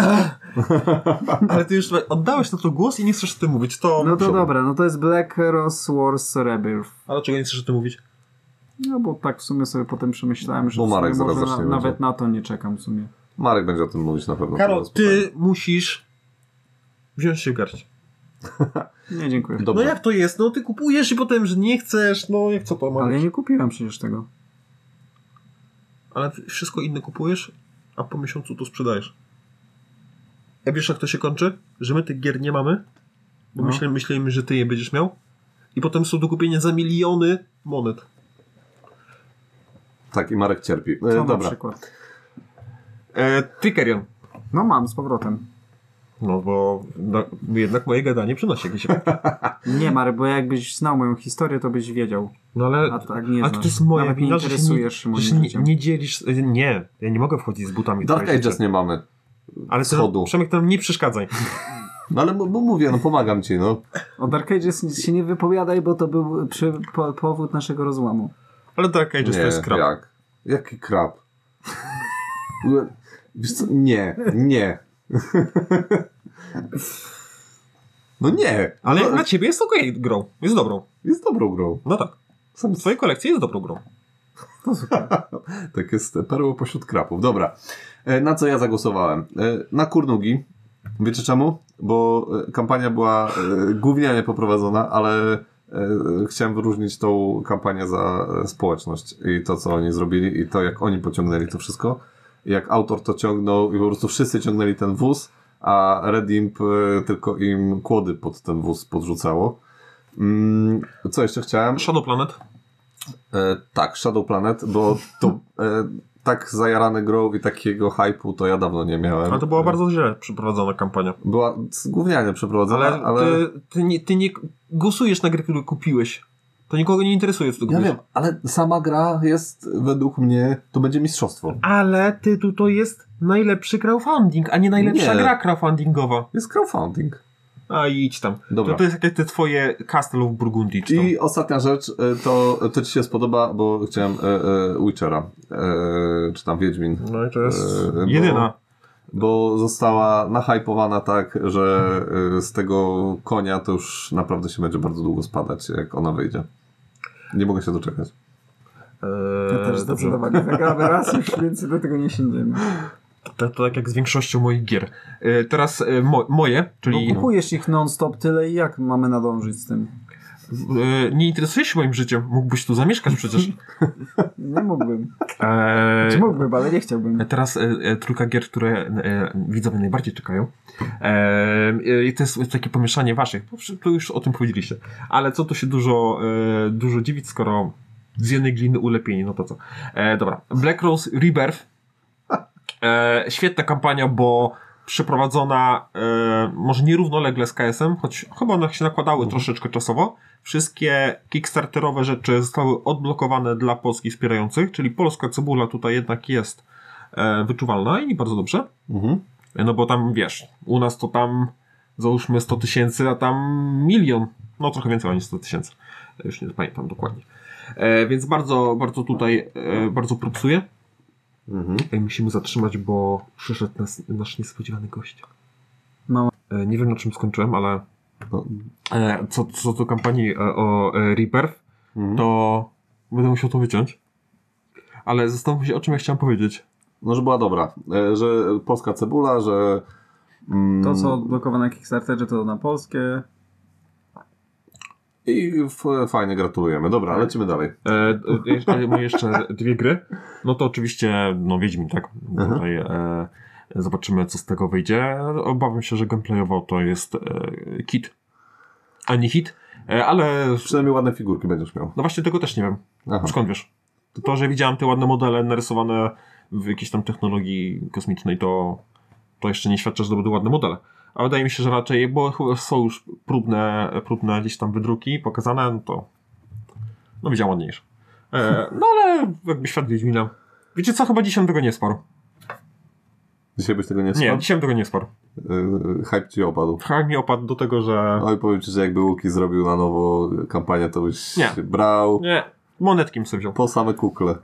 Ale ty już oddałeś na to głos i nie chcesz o tym mówić. To...
No to dobra, no to jest Black Rose Wars Rebirth.
A dlaczego nie chcesz o tym mówić?
No bo tak w sumie sobie potem przemyślałem, że
Bo Marek zaraz
może na, nawet
będzie.
na to nie czekam w sumie.
Marek będzie o tym mówić na pewno.
Karol, ty musisz wziąć się w garść.
Nie, dziękuję.
Dobra.
No jak to jest? No ty kupujesz i potem, że nie chcesz, no jak co to ma
Ale ja nie kupiłem przecież tego.
Ale wszystko inne kupujesz, a po miesiącu to sprzedajesz. A wiesz jak to się kończy? Że my tych gier nie mamy, bo
No.
myślimy, myślimy, że ty je będziesz miał i potem są do kupienia za miliony monet.
Tak, i Marek cierpi. E,
Co na
dobra.
przykład?
E, Trickerion.
No mam z powrotem.
No bo no, jednak moje gadanie przynosi jakieś efekty.
Nie Marek, bo jakbyś znał moją historię, to byś wiedział.
No ale,
A tak nie
ale
znasz.
to jest moja
Nawet nie
wina, nie,
interesujesz
że się nie,
życiem.
nie dzielisz... Nie, ja nie mogę wchodzić z butami
Dark Ages nie mamy.
Ale
schodu.
Przemek, tam nie przeszkadzaj.
No ale bo, bo mówię, no pomagam ci, no.
O Dark Ages się nie wypowiadaj, bo to był przy, po, powód naszego rozłamu.
Ale Dark Ages to jest krab.
jak? Jaki krab? Wiesz co? Nie, nie. No nie.
Ale
no,
na ciebie jest okej grą. Jest dobrą.
Jest dobrą grą.
No tak. W twojej kolekcji jest dobrą grą.
Super.
Tak jest perło pośród krapów. Dobra. E, Na co ja zagłosowałem? E, Na Kurnugi. Wiecie czemu? Bo e, kampania była gównianie poprowadzona, ale chciałem wyróżnić tą kampanię za społeczność i to, co oni zrobili i to, jak oni pociągnęli to wszystko. Jak autor to ciągnął i po prostu wszyscy ciągnęli ten wóz, a Redimp e, tylko im kłody pod ten wóz podrzucało. Mm, Co jeszcze chciałem?
Shadow Planet.
E, tak, Shadow Planet, bo to e, tak zajarane grą i takiego hype'u to ja dawno nie miałem.
Ale to była bardzo źle przeprowadzona kampania.
Była gównianie przeprowadzona,
Ale,
ale...
Ty, ty, nie, ty nie głosujesz na gry, które kupiłeś. To nikogo nie interesuje, co ty
Ja wiem, ale sama gra jest według mnie, to będzie mistrzostwo.
Ale tytuł to jest najlepszy crowdfunding, a nie najlepsza
Nie.
gra crowdfundingowa.
Jest crowdfunding.
A idź tam.
Dobra.
To, to jest jak te twoje Castle of Burgundy.
I ostatnia rzecz, e, to, to ci się spodoba, bo chciałem e, e, Witchera, e, czy tam Wiedźmin.
No i to jest
E, bo-
jedyna.
Bo została nahypowana tak, że e, z tego konia to już naprawdę się będzie bardzo długo spadać, jak ona wyjdzie. Nie mogę się doczekać.
Eee,
Ja też
dobrze.
zdecydowanie zagramy raz już więcej do tego nie siędziemy.
To, to tak jak z większością moich gier. E, teraz e, mo, moje,
Bo
czyli
kupujesz ich non-stop tyle i jak mamy nadążyć z tym?
E, nie interesujesz się moim życiem. Mógłbyś tu zamieszkać przecież.
Nie mógłbym.
E,
Czy mógłbym, ale nie chciałbym.
Teraz e, e, trójka gier, które e, widzowie najbardziej czekają. E, e, I to jest takie pomieszanie waszych. To już o tym powiedzieliście. Ale co tu się dużo, e, dużo dziwić, skoro z jednej gliny ulepieni, no to co. E, dobra. Black Rose Rebirth. E, świetna kampania, bo przeprowadzona e, może nierównolegle z KS-em, choć chyba one się nakładały troszeczkę czasowo. Wszystkie kickstarterowe rzeczy zostały odblokowane dla polskich wspierających, czyli polska cebula tutaj jednak jest e, wyczuwalna i bardzo dobrze.
Mhm.
No bo tam wiesz, u nas to tam załóżmy 100 tysięcy, a tam milion. No trochę więcej niż 100 tysięcy. Już nie pamiętam dokładnie. E, więc bardzo, bardzo tutaj, e, bardzo propsuję.
Mhm.
E, musimy zatrzymać, bo przyszedł nas, nasz niespodziewany gość.
Mama.
E, nie wiem na czym skończyłem, ale
No,
e, co, co do kampanii e, o e, Rebirth,
mhm.
to będę musiał to wyciąć. Ale zastanów się, o czym ja chciałem powiedzieć.
no, że była dobra. Że polska cebula, że... Mm,
To, co odblokowane na Kickstarterze, to na polskie.
I fajnie, gratulujemy. Dobra, lecimy dalej.
E, e, jeszcze, moje jeszcze dwie gry. No to oczywiście, no Wiedźmin, tak?
Mhm.
Tutaj e, zobaczymy, co z tego wyjdzie. Obawiam się, że gameplayowo to jest e, kit, a nie hit. E, ale
Przynajmniej ładne figurki będziesz miał.
no właśnie tego też nie wiem.
Aha.
Skąd wiesz? To, to, że widziałem te ładne modele narysowane w jakiejś tam technologii kosmicznej, to, to jeszcze nie świadczy, że to będą ładne modele. A wydaje mi się, że raczej, bo są już próbne, próbne gdzieś tam wydruki pokazane, no to no widziałem ładniejsze. E, no ale jakby świat Wiedźmina. Wiecie co, chyba dzisiaj bym tego nie sparł.
Dzisiaj byś tego nie
Nie,
spadł?
dzisiaj bym tego nie sparł.
Yy, hype ci opadł.
Chyba mi opadł do tego, że...
Oj, powiem ci, że jakby Łuki zrobił na nowo kampanię, to byś
Nie.
brał
Nie, monetkiem sobie wziął.
po same kukle.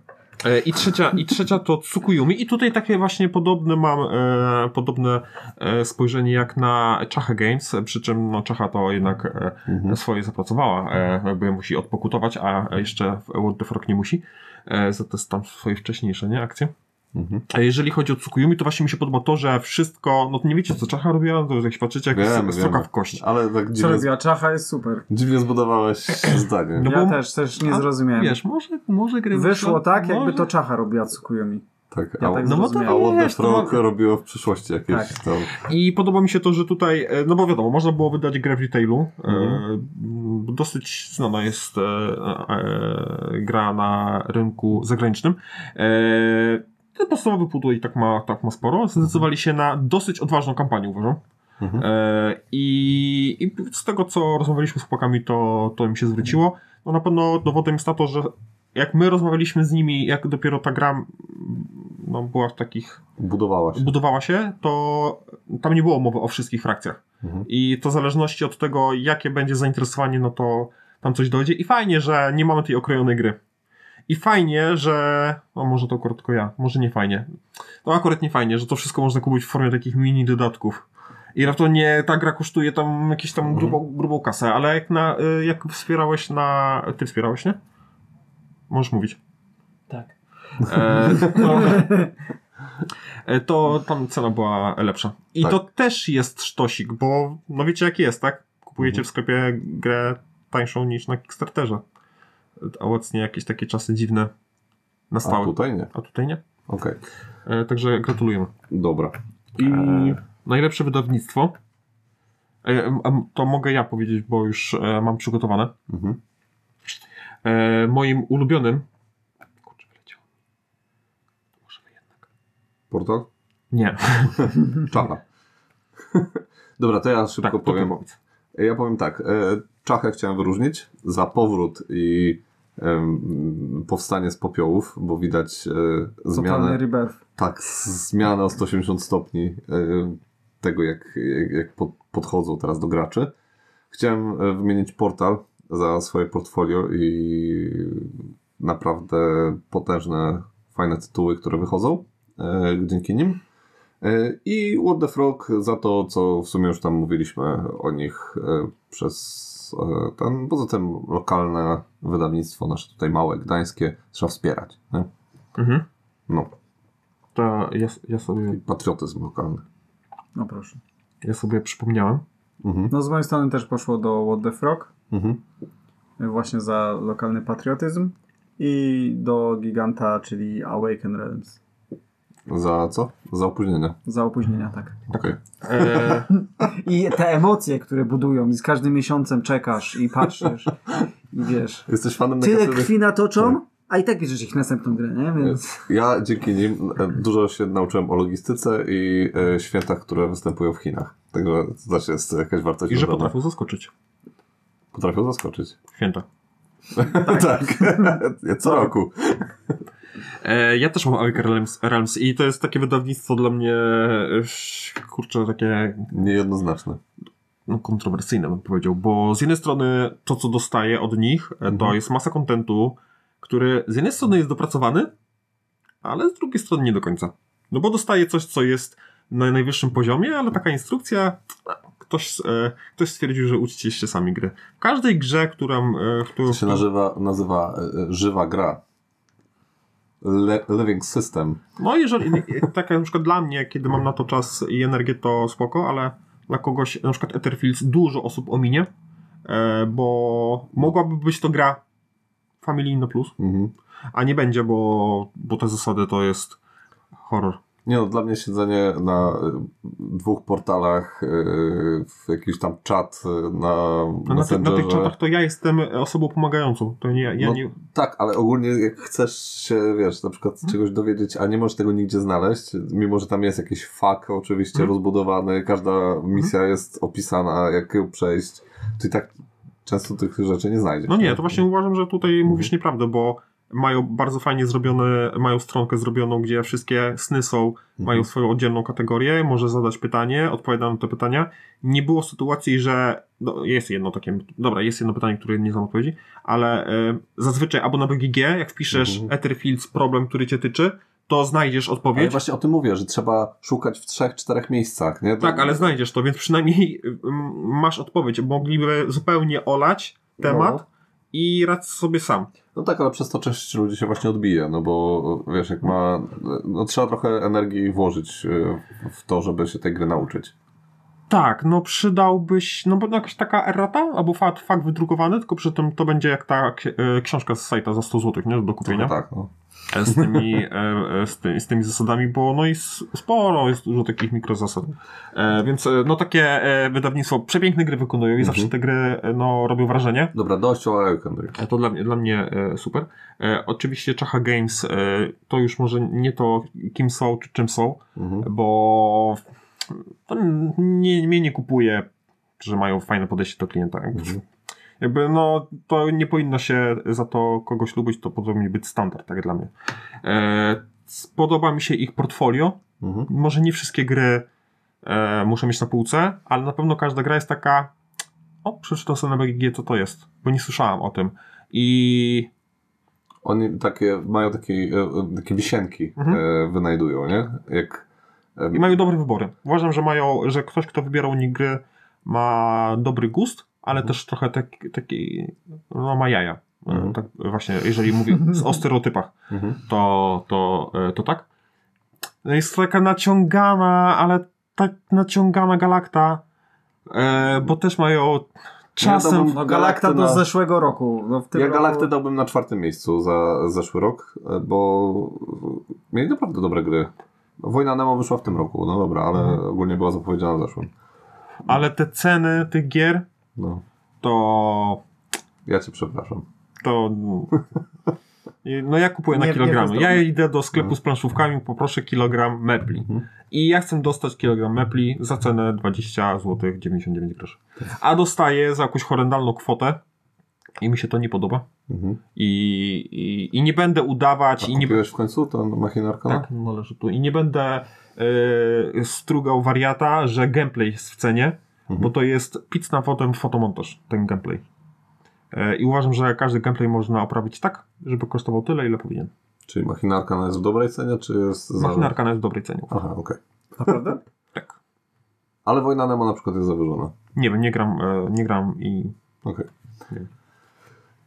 E, I trzecia, I trzecia to Tsukuyumi. I tutaj takie właśnie podobne mam, e, podobne e, spojrzenie jak na Chacha Games, przy czym no, Chacha to jednak e,
Mhm.
swoje zapracowała, e, jakby musi odpokutować, a jeszcze World of Rock nie musi, e, za te tam swoje wcześniejsze nie, akcje.
Mhm.
A jeżeli chodzi o Tsukuyumi, to właśnie mi się podoba to, że wszystko, no to nie wiecie co Chacha robiła, to jak patrzycie jak
Wiemy,
stroka w kość.
Ale tak
Co
dziwnie,
robiła? Czacha jest super.
dziwnie zbudowałeś zdanie.
No
ja
bo-
też, też nie
a,
zrozumiałem.
Wiesz, może, może gry
Wyszło
wyszło-
tak, jakby
może-
to Czacha robiła Tsukuyumi.
Tak,
Ja
a,
tak
No bo to
a What the
wiesz, to
Frog
ma-
robiło w przyszłości jakieś
Tak.
tam...
I podoba mi się to, że tutaj, e, no bo wiadomo, można było wydać grę w retailu.
Mhm.
E, m, dosyć znana jest e, e, gra na rynku zagranicznym. E, ten podstawowy pudło i tak ma, tak ma sporo. Zdecydowali się na dosyć odważną kampanię, uważam.
Mhm.
E, i, I z tego, co rozmawialiśmy z chłopakami, to, to im się zwróciło. No na pewno dowodem jest na to, że jak my rozmawialiśmy z nimi, jak dopiero ta gra no, była w takich
Budowała się.
budowała się, to tam nie było mowy o wszystkich frakcjach.
Mhm.
I to w zależności od tego, jakie będzie zainteresowanie, no to tam coś dojdzie. I fajnie, że nie mamy tej okrojonej gry. I fajnie, że. No może to akurat tylko ja, może nie fajnie. To akurat nie fajnie, że to wszystko można kupić w formie takich mini dodatków. I na to nie ta gra kosztuje tam jakąś tam
Mhm.
grubą, grubą kasę, ale jak na. y, jak wspierałeś na. Ty wspierałeś, nie? Możesz mówić.
Tak.
E, to, e, to tam cena była lepsza. I
Tak.
to też jest sztosik, bo no wiecie jak jest, tak? Kupujecie
Mhm.
w sklepie grę tańszą niż na Kickstarterze. A obecnie jakieś takie czasy dziwne
A
nastały.
tutaj nie.
A tutaj nie.
Okej,
E, także gratulujemy.
dobra. I...
E, najlepsze wydawnictwo. E, a to mogę ja powiedzieć, bo już e, mam przygotowane.
Mhm.
E, moim ulubionym. Kurczę, wyleciał. Może jednak.
Portal?
Nie.
Czacha. Dobra, to ja szybko
Tak,
powiem. Ja powiem tak. e, Czachę chciałem wyróżnić za powrót i powstanie z popiołów, bo widać e, zmianę. Tak, zmianę o 180 stopni e, tego, jak, jak, jak pod, podchodzą teraz do graczy. Chciałem e, wymienić portal za swoje portfolio i naprawdę potężne, fajne tytuły, które wychodzą dzięki nim. I What the Frog za to, co w sumie już tam mówiliśmy o nich przez ten, poza tym lokalne wydawnictwo, nasze tutaj małe, gdańskie, trzeba wspierać. Nie?
Mhm.
No,
To ja, ja, sobie,
i patriotyzm lokalny.
No proszę.
ja sobie przypomniałem.
Mhm.
No z mojej strony też poszło do What the Frog.
Mhm.
Właśnie za lokalny patriotyzm. I do Giganta, czyli Awaken Realms.
Za co? Za opóźnienie.
Za opóźnienia, tak.
Okej.
E,
I te emocje, które budują, i z każdym miesiącem czekasz i patrzysz. I wiesz.
Jesteś fanem
Tyle
negatywnych...
krwi natoczą, a i tak bierzesz ich następną grę, nie? Więc.
Ja dzięki nim e, dużo się nauczyłem o logistyce i e, świętach, które występują w Chinach. Także to też jest jakaś wartość
I że
dodana.
potrafił zaskoczyć.
Potrafią zaskoczyć.
Święta.
tak. Co roku.
E, ja też mam Awaken Realms, Realms i to jest takie wydawnictwo dla mnie, e, kurczę, takie
Niejednoznaczne.
no, kontrowersyjne bym powiedział, bo z jednej strony to, co dostaję od nich, e, to
Mhm.
jest masa kontentu, który z jednej strony jest dopracowany, ale z drugiej strony nie do końca. No bo dostaję coś, co jest na najwyższym poziomie, ale taka instrukcja, a, ktoś, e, ktoś stwierdził, że uczcie się sami gry. W każdej grze, która... E, którą,
To się nazywa, nazywa e, żywa gra. Le living system.
No jeżeli, tak na przykład dla mnie, kiedy mam na to czas i energię, to spoko, ale dla kogoś, na przykład Etherfields, dużo osób ominie, e, bo mogłaby być to gra familijna plus,
Mhm.
a nie będzie, bo, bo te zasady to jest horror.
Nie no, dla mnie siedzenie na e, dwóch portalach, e, w jakiś tam czat e, na
No na, ty, na tych czatach to ja jestem osobą pomagającą, to nie, ja
No,
nie...
Tak, ale ogólnie jak chcesz się, wiesz, na przykład
Mhm.
czegoś dowiedzieć, a nie możesz tego nigdzie znaleźć, mimo że tam jest jakiś fak oczywiście
Mhm.
rozbudowany, każda misja jest opisana, jak ją przejść, to i tak często tych rzeczy nie znajdziesz.
No nie, to właśnie uważam, że tutaj mówisz nieprawdę, bo mają bardzo fajnie zrobione, mają stronkę zrobioną, gdzie wszystkie sny są, mają swoją oddzielną kategorię, może zadać pytanie, odpowiada na te pytania. Nie było sytuacji, że no, jest jedno takie, dobra, jest jedno pytanie, które nie znam odpowiedzi, ale e, zazwyczaj albo na BGG, jak wpiszesz
Mhm.
Etherfields problem, który cię tyczy, to znajdziesz
Ale
odpowiedź.
właśnie o tym mówię, że trzeba szukać w trzech, czterech miejscach, nie?
Tak, ale znajdziesz to, więc przynajmniej masz odpowiedź. Mogliby zupełnie olać temat
No.
I radź sobie sam.
No tak, ale przez to część ludzi się właśnie odbije, no bo wiesz, jak ma, no trzeba trochę energii włożyć e, w to, żeby się tej gry nauczyć.
Tak, no przydałbyś, no bo jakaś taka errata, albo fakt, fakt wydrukowany, tylko przy tym to będzie jak ta e, książka z sajta za 100 zł, nie, do kupienia.
Trochę tak, no.
E, Z tymi, e, z, ty, z tymi zasadami, bo no i sporo jest dużo takich mikrozasad. Więc no takie wydawnictwo przepiękne gry wykonują i
Mhm.
zawsze te gry no robią wrażenie.
Dobra, dość o Eukendry.
To dla mnie, dla mnie super. Oczywiście Czacha Games to już może nie to kim są czy czym są,
Mhm.
bo to nie, mnie nie kupuje, że mają fajne podejście do klienta. Jakby,
Mhm.
jakby no to nie powinno się za to kogoś lubić, to powinien być standard, tak dla mnie. E, spodoba mi się ich portfolio.
Mhm.
Może nie wszystkie gry e, muszę mieć na półce, ale na pewno każda gra jest taka o, przeczytam sobie na BGG, co to jest, bo nie słyszałem o tym. I
Oni takie, mają takie, e, takie wisienki
Mhm.
e, wynajdują, nie? Jak
I mają dobre wybory. Uważam, że mają, że ktoś, kto wybierał u nich gry, ma dobry gust, ale
Mhm.
też trochę taki, taki no ma jaja.
Mhm.
Tak właśnie, jeżeli mówię o stereotypach,
Mhm.
to, to, e, to tak. No Jest taka naciągana, ale tak naciągana galakta, e, bo też mają czasem...
dałbym-
No Galakta do
na-
zeszłego roku. No,
Ja
roku...
Galaktę dałbym na czwartym miejscu za zeszły rok, e, bo mieli naprawdę dobre gry. No, Wojna Nemo wyszła w tym roku, no dobra, ale
Mhm.
ogólnie była zapowiedziana w zeszłym.
Ale te ceny tych gier,
No,
to...
ja cię przepraszam.
to no ja kupuję na
Nie- nie
kilogramy. ja idę do sklepu
No.
z planszówkami, poproszę kilogram mepli.
Mhm.
I ja chcę dostać kilogram mepli za cenę 20 zł 99 groszy. A dostaję za jakąś horrendalną kwotę i mi się to nie podoba.
Mhm.
I, i, i nie będę udawać
A
i nie
kupiłeś w końcu tą machinę Arkana?
tak, należy tu. I nie będę yy, strugał wariata, że gameplay jest w cenie,
Mhm.
bo to jest pic na potem fotomontaż, ten gameplay. Yy, I uważam, że każdy gameplay można oprawić tak, żeby kosztował tyle, ile powinien.
Czyli machina Arkana jest w dobrej cenie, czy jest za...
Machina Arkana jest w dobrej cenie.
Aha, okej.
Naprawdę?
Tak.
Ale Wojna Nemo na przykład jest zawyżona.
Nie wiem, nie gram, e, nie gram i...
Okej.
Nie.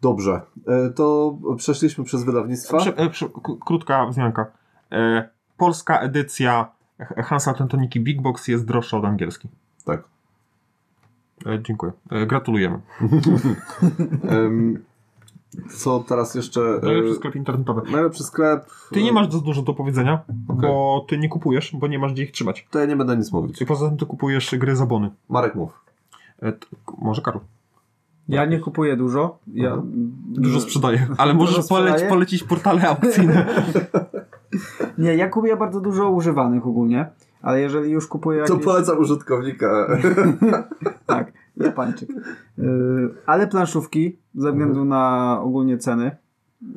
Dobrze, e, to przeszliśmy przez wydawnictwa.
Prze, e, prze, krótka wzmianka. E, polska edycja Hansa Tentoniki Big Box jest droższa od angielskiej.
Tak.
Dziękuję. Gratulujemy.
Em, co teraz jeszcze?
Najlepszy sklep internetowy.
Najlepszy sklep.
Ty nie masz za dużo do powiedzenia,
Okej.
bo ty nie kupujesz, bo nie masz gdzie ich trzymać.
To ja nie będę nic mówić.
I poza tym ty kupujesz gry za bony.
Marek mów.
T- może Karol.
Ja nie kupuję dużo. Ja,
Dużo sprzedaję, ale możesz
Dużo sprzedaję?
poleć, polecić portale aukcyjne.
Nie, ja kupuję bardzo dużo używanych ogólnie, ale jeżeli już kupuję
To
jakieś...
polecam użytkownika.
Tak, Japańczyk. Yy, ale planszówki, ze względu na ogólnie ceny,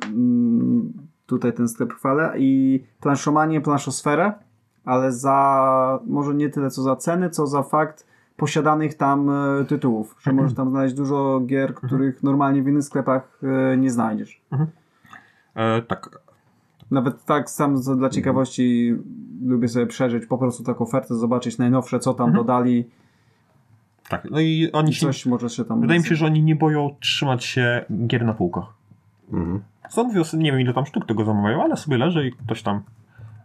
mm, tutaj ten sklep chwalę, i planszomanię, planszosferę, ale za, może nie tyle co za ceny, co za fakt posiadanych tam e, tytułów, że możesz tam znaleźć dużo gier, których normalnie w innych sklepach e, nie znajdziesz.
E, tak.
Nawet tak sam z- dla ciekawości lubię sobie przeżyć po prostu taką ofertę, zobaczyć najnowsze, co tam dodali,
Tak. No i oni się.
coś może się tam...
Wydaje mi się, że oni nie boją trzymać się gier na półkach.
Mhm.
Zamówią nie wiem ile tam sztuk tego zamawiają, ale sobie leży i ktoś tam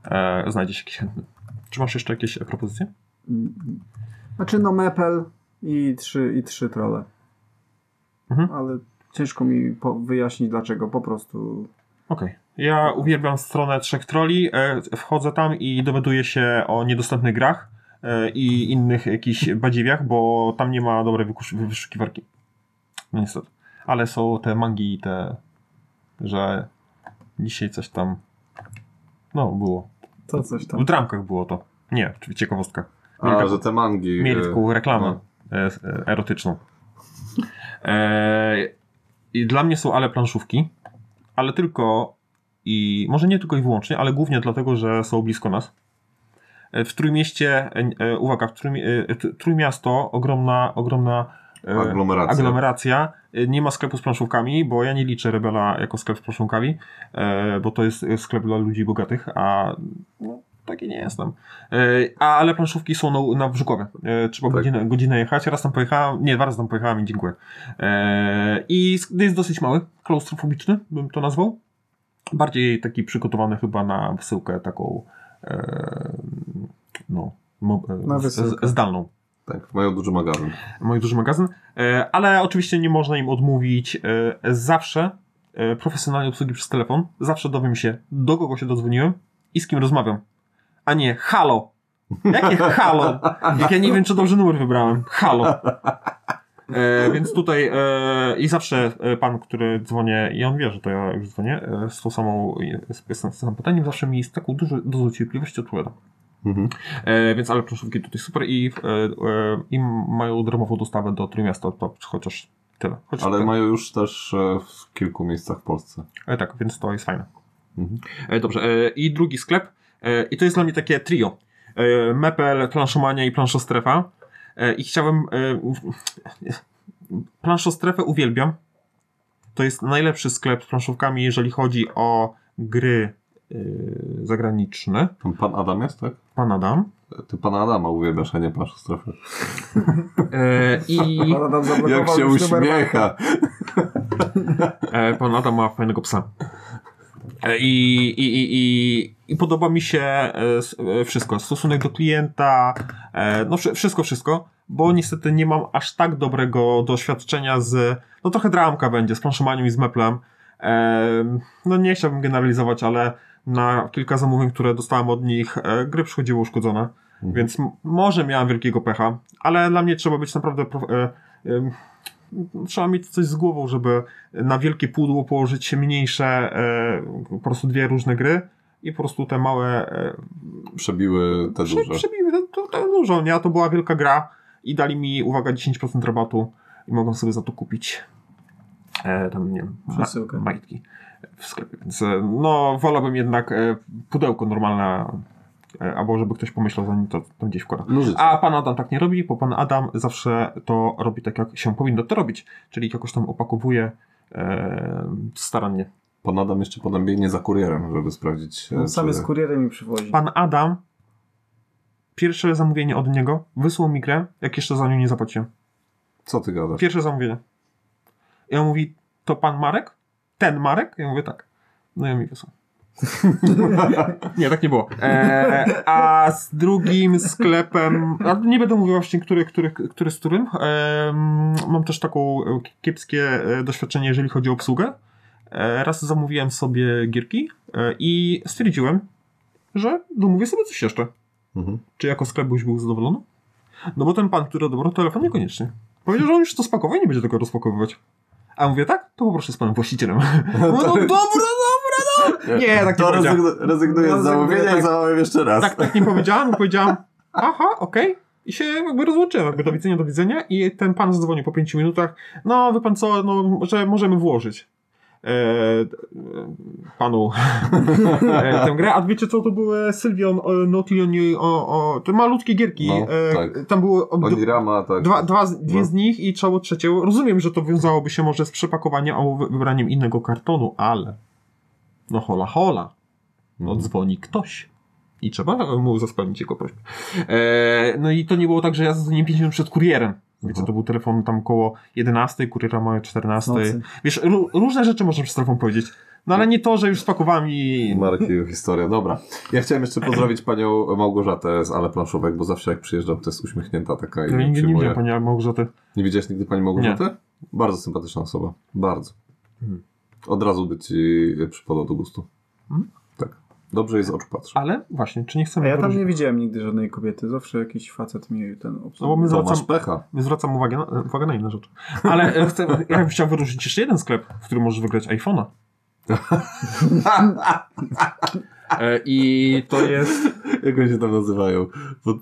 e, znajdzie się jakiś chętny. Czy masz jeszcze jakieś propozycje?
Znaczy no Mepel i trzy, i trzy trole.
Mhm.
Ale ciężko mi wyjaśnić dlaczego. Po prostu
Okej. Ja uwielbiam stronę Trzech Troli. E, wchodzę tam i dowiaduję się o niedostępnych grach e, i innych jakichś badziwiach, bo tam nie ma dobrej wyszukiwarki. No niestety. Ale są te mangi i te, że dzisiaj coś tam no było.
to coś
W
tam.
dramkach było to. Nie, czyli ciekawostka.
A,
Mieli
że te mangi.
Mieli
e,
taką reklamę
no.
e, e, erotyczną. E, I dla mnie są ale planszówki, ale tylko i może nie tylko i wyłącznie, ale głównie dlatego, że są blisko nas. W Trójmieście, uwaga, w Trójmi, Trójmiasto, ogromna, ogromna
Aglomeracja.
aglomeracja. Nie ma sklepu z planszówkami, bo ja nie liczę Rebela jako sklep z planszówkami, bo to jest sklep dla ludzi bogatych, a no, taki nie jestem. E, a, ale planszówki są na, na Brzukowie. E, trzeba
Tak.
godzinę, godzinę jechać. Raz tam pojechałem, nie, dwa razy tam pojechałem i dziękuję. E, I jest dosyć mały, klaustrofobiczny, bym to nazwał. Bardziej taki przygotowany chyba na wysyłkę taką no,
Na wysyłkę.
zdalną
Tak, mają duży magazyn.
mój duży magazyn, ale oczywiście nie można im odmówić zawsze profesjonalnej obsługi przez telefon. Zawsze dowiem się, do kogo się dodzwoniłem i z kim rozmawiam. A nie halo. Jakie halo? Jak ja nie wiem, czy dobrze numer wybrałem. Halo. E, więc tutaj e, i zawsze e, pan, który dzwonię, i on wie, że to ja już dzwonię, e, z tą samą, z, z tym samym pytaniem, zawsze mi z taką dużą dozą cierpliwości odpowiada.
Mhm.
E, więc ale planszówki tutaj super i, e, e, i mają darmową dostawę do Trójmiasta, to chociaż tyle. Chociaż
Ale
tyle.
mają już też w kilku miejscach w Polsce.
Tak, więc to jest fajne.
Mhm.
Dobrze, i drugi sklep i to jest dla mnie takie trio. E, Mepel, Planszomania i Planszostrefa e, i chciałem e, Planszostrefę uwielbiam. To jest najlepszy sklep z planszówkami, jeżeli chodzi o gry e, zagraniczne.
Tam pan Adam jest, tak?
Pan Adam.
Ty pana Adama uwielbiasz, a nie.
E, I
tam zablokował
Jak się uśmiecha.
E, pan Adam ma fajnego psa. E, I, i, i, i, I podoba mi się e, e, wszystko. Stosunek do klienta, no wszy- wszystko, wszystko, bo niestety nie mam aż tak dobrego doświadczenia z, no trochę dramka będzie, z planszowaniem i z meplem. No nie chciałbym generalizować, ale na kilka zamówień, które dostałem od nich, gry przychodziły uszkodzone. Więc m- może miałem wielkiego pecha, ale dla mnie trzeba być naprawdę. Trzeba mieć coś z głową, żeby na wielkie pudło położyć mniejsze, e, po prostu dwie różne gry i po prostu te małe e,
Przebiły te
prze,
duże.
przebiły to, to, to dużo, nie? A to była wielka gra i dali mi, uwaga, 10% rabatu i mogłem sobie za to kupić e, tam, nie wiem, ma, majtki w sklepie, więc e, no, wolałbym jednak e, pudełko normalne, albo żeby ktoś pomyślał zanim to, to gdzieś wkłada.
No.
A pan Adam tak nie robi, bo pan Adam zawsze to robi tak, jak się powinno to robić, czyli jakoś tam opakowuje e, starannie.
Pan Adam jeszcze potem biegnie za kurierem, żeby sprawdzić. e,
On sam jest kurierem i przywozi.
Pan Adam, pierwsze zamówienie od niego, wysłał mi grę, jak jeszcze za nią nie zapłaciłem.
Co ty gadasz?
Pierwsze zamówienie. I on mówi, to pan Marek? Ten Marek? Ja mówię, tak. No i on mi wysłał. nie, tak nie było. E, a z drugim sklepem, a nie będę mówił właśnie, który, który, który z którym. Mam też taką e, kiepskie e, doświadczenie, jeżeli chodzi o obsługę. Raz zamówiłem sobie gierki i stwierdziłem, że domówię sobie coś jeszcze.
Mhm.
Czy jako sklep byś był zadowolony? No bo ten pan, który odebrał telefon, niekoniecznie. Powiedział, że on już to spakował i nie będzie tego rozpakowywać. A mówię, tak? To poproszę z panem właścicielem. No, no dobra, no. Nie, tak nie
To
powiedziałem.
rezygn- rezygnuję z zamówienia i
tak.
zamawiam jeszcze raz.
Tak, tak nie powiedziałem, bo powiedziałem, aha, okej. I się jakby rozłączyłem, jakby do widzenia, do widzenia i ten pan zadzwonił po pięciu minutach, no wie pan co, no, że możemy włożyć e, e, panu e, tę grę, a wiecie co, to były Sylwion, i o, o, te malutkie gierki,
No,
e,
tak.
tam były
Onirama, tak.
Dwa, dwa, dwie
No.
z nich i trzeba trzecią. Rozumiem, że to wiązałoby się może z przepakowaniem albo wy- wybraniem innego kartonu, ale no hola hola. No
Mhm.
dzwoni ktoś. I trzeba mu zaspełnić jego prośbę. E, no i to nie było tak, że ja zadzwoniłem 5 minut przed kurierem. Wiecie,
Mhm.
to był telefon tam koło 11, kuriera ma 14.
Nocy.
Wiesz, ró- różne rzeczy można przez telefon powiedzieć. No ale nie to, że już spakowałem i...
Marki historia, dobra. Ja chciałem jeszcze pozdrowić panią Małgorzatę z Ale Planszówek, bo zawsze jak przyjeżdżam, to jest uśmiechnięta taka i
nigdy nie
przyjmuje.
widziałem pani Małgorzaty.
Nie widziałeś nigdy pani Małgorzaty? Bardzo sympatyczna osoba. Bardzo.
Mhm.
Od razu by ci przypadło do gustu.
Mhm.
Tak. Dobrze jej z oczu patrzy.
Ale właśnie, czy nie
A
chcemy...
ja tam nie widziałem nigdy żadnej kobiety. Zawsze jakiś facet mi ten
No bo my
To
zwracam,
masz pecha.
Nie zwracam uwagi na, uwagę na inne rzeczy. Ale e, chcę, ja bym chciał wyróżnić jeszcze jeden sklep, w którym możesz wygrać iPhone'a. E, I to jest.
Jak oni się tam nazywają? Bo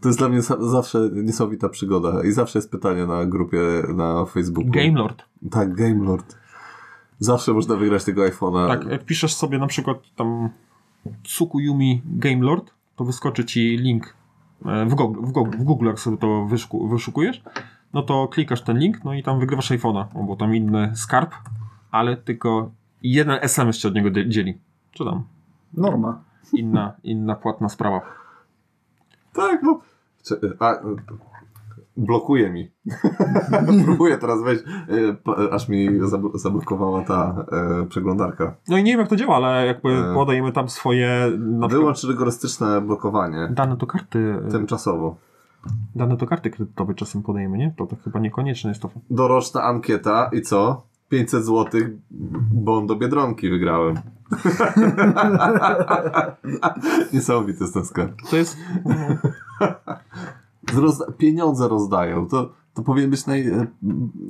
to, jest dla mnie zawsze niesamowita przygoda. I zawsze jest pytanie na grupie na Facebooku.
Gamelord.
Tak, Gamelord. Zawsze można wygrać tego iPhone'a.
Tak, jak piszesz sobie na przykład tam Tsukuyumi Gamelord, to wyskoczy ci link e, w Google, w Google, w Google jak sobie to wyszuku, wyszukujesz, no to klikasz ten link, no i tam wygrywasz iPhone'a, no bo tam inny skarb, ale tylko jeden SMS się od niego dzie- dzieli. Czy tam
Norma.
inna, inna płatna sprawa.
Tak, no. A, blokuje mi. Próbuję teraz wejść, e, p- aż mi zabl- zablokowała ta e, przeglądarka.
No i nie wiem jak to działa, ale jakby
E.
podajemy tam swoje na
Wyłącz rygorystyczne blokowanie.
dane do karty, e,
Tymczasowo.
dane do karty kredytowej czasem podajemy, nie? To, to chyba niekonieczne jest to.
Doroczna ankieta i co? 500 zł, bo on do Biedronki wygrałem. Niesamowity jest ten sklep.
To jest
Rozda- pieniądze rozdają. To, to powinien być naj, e,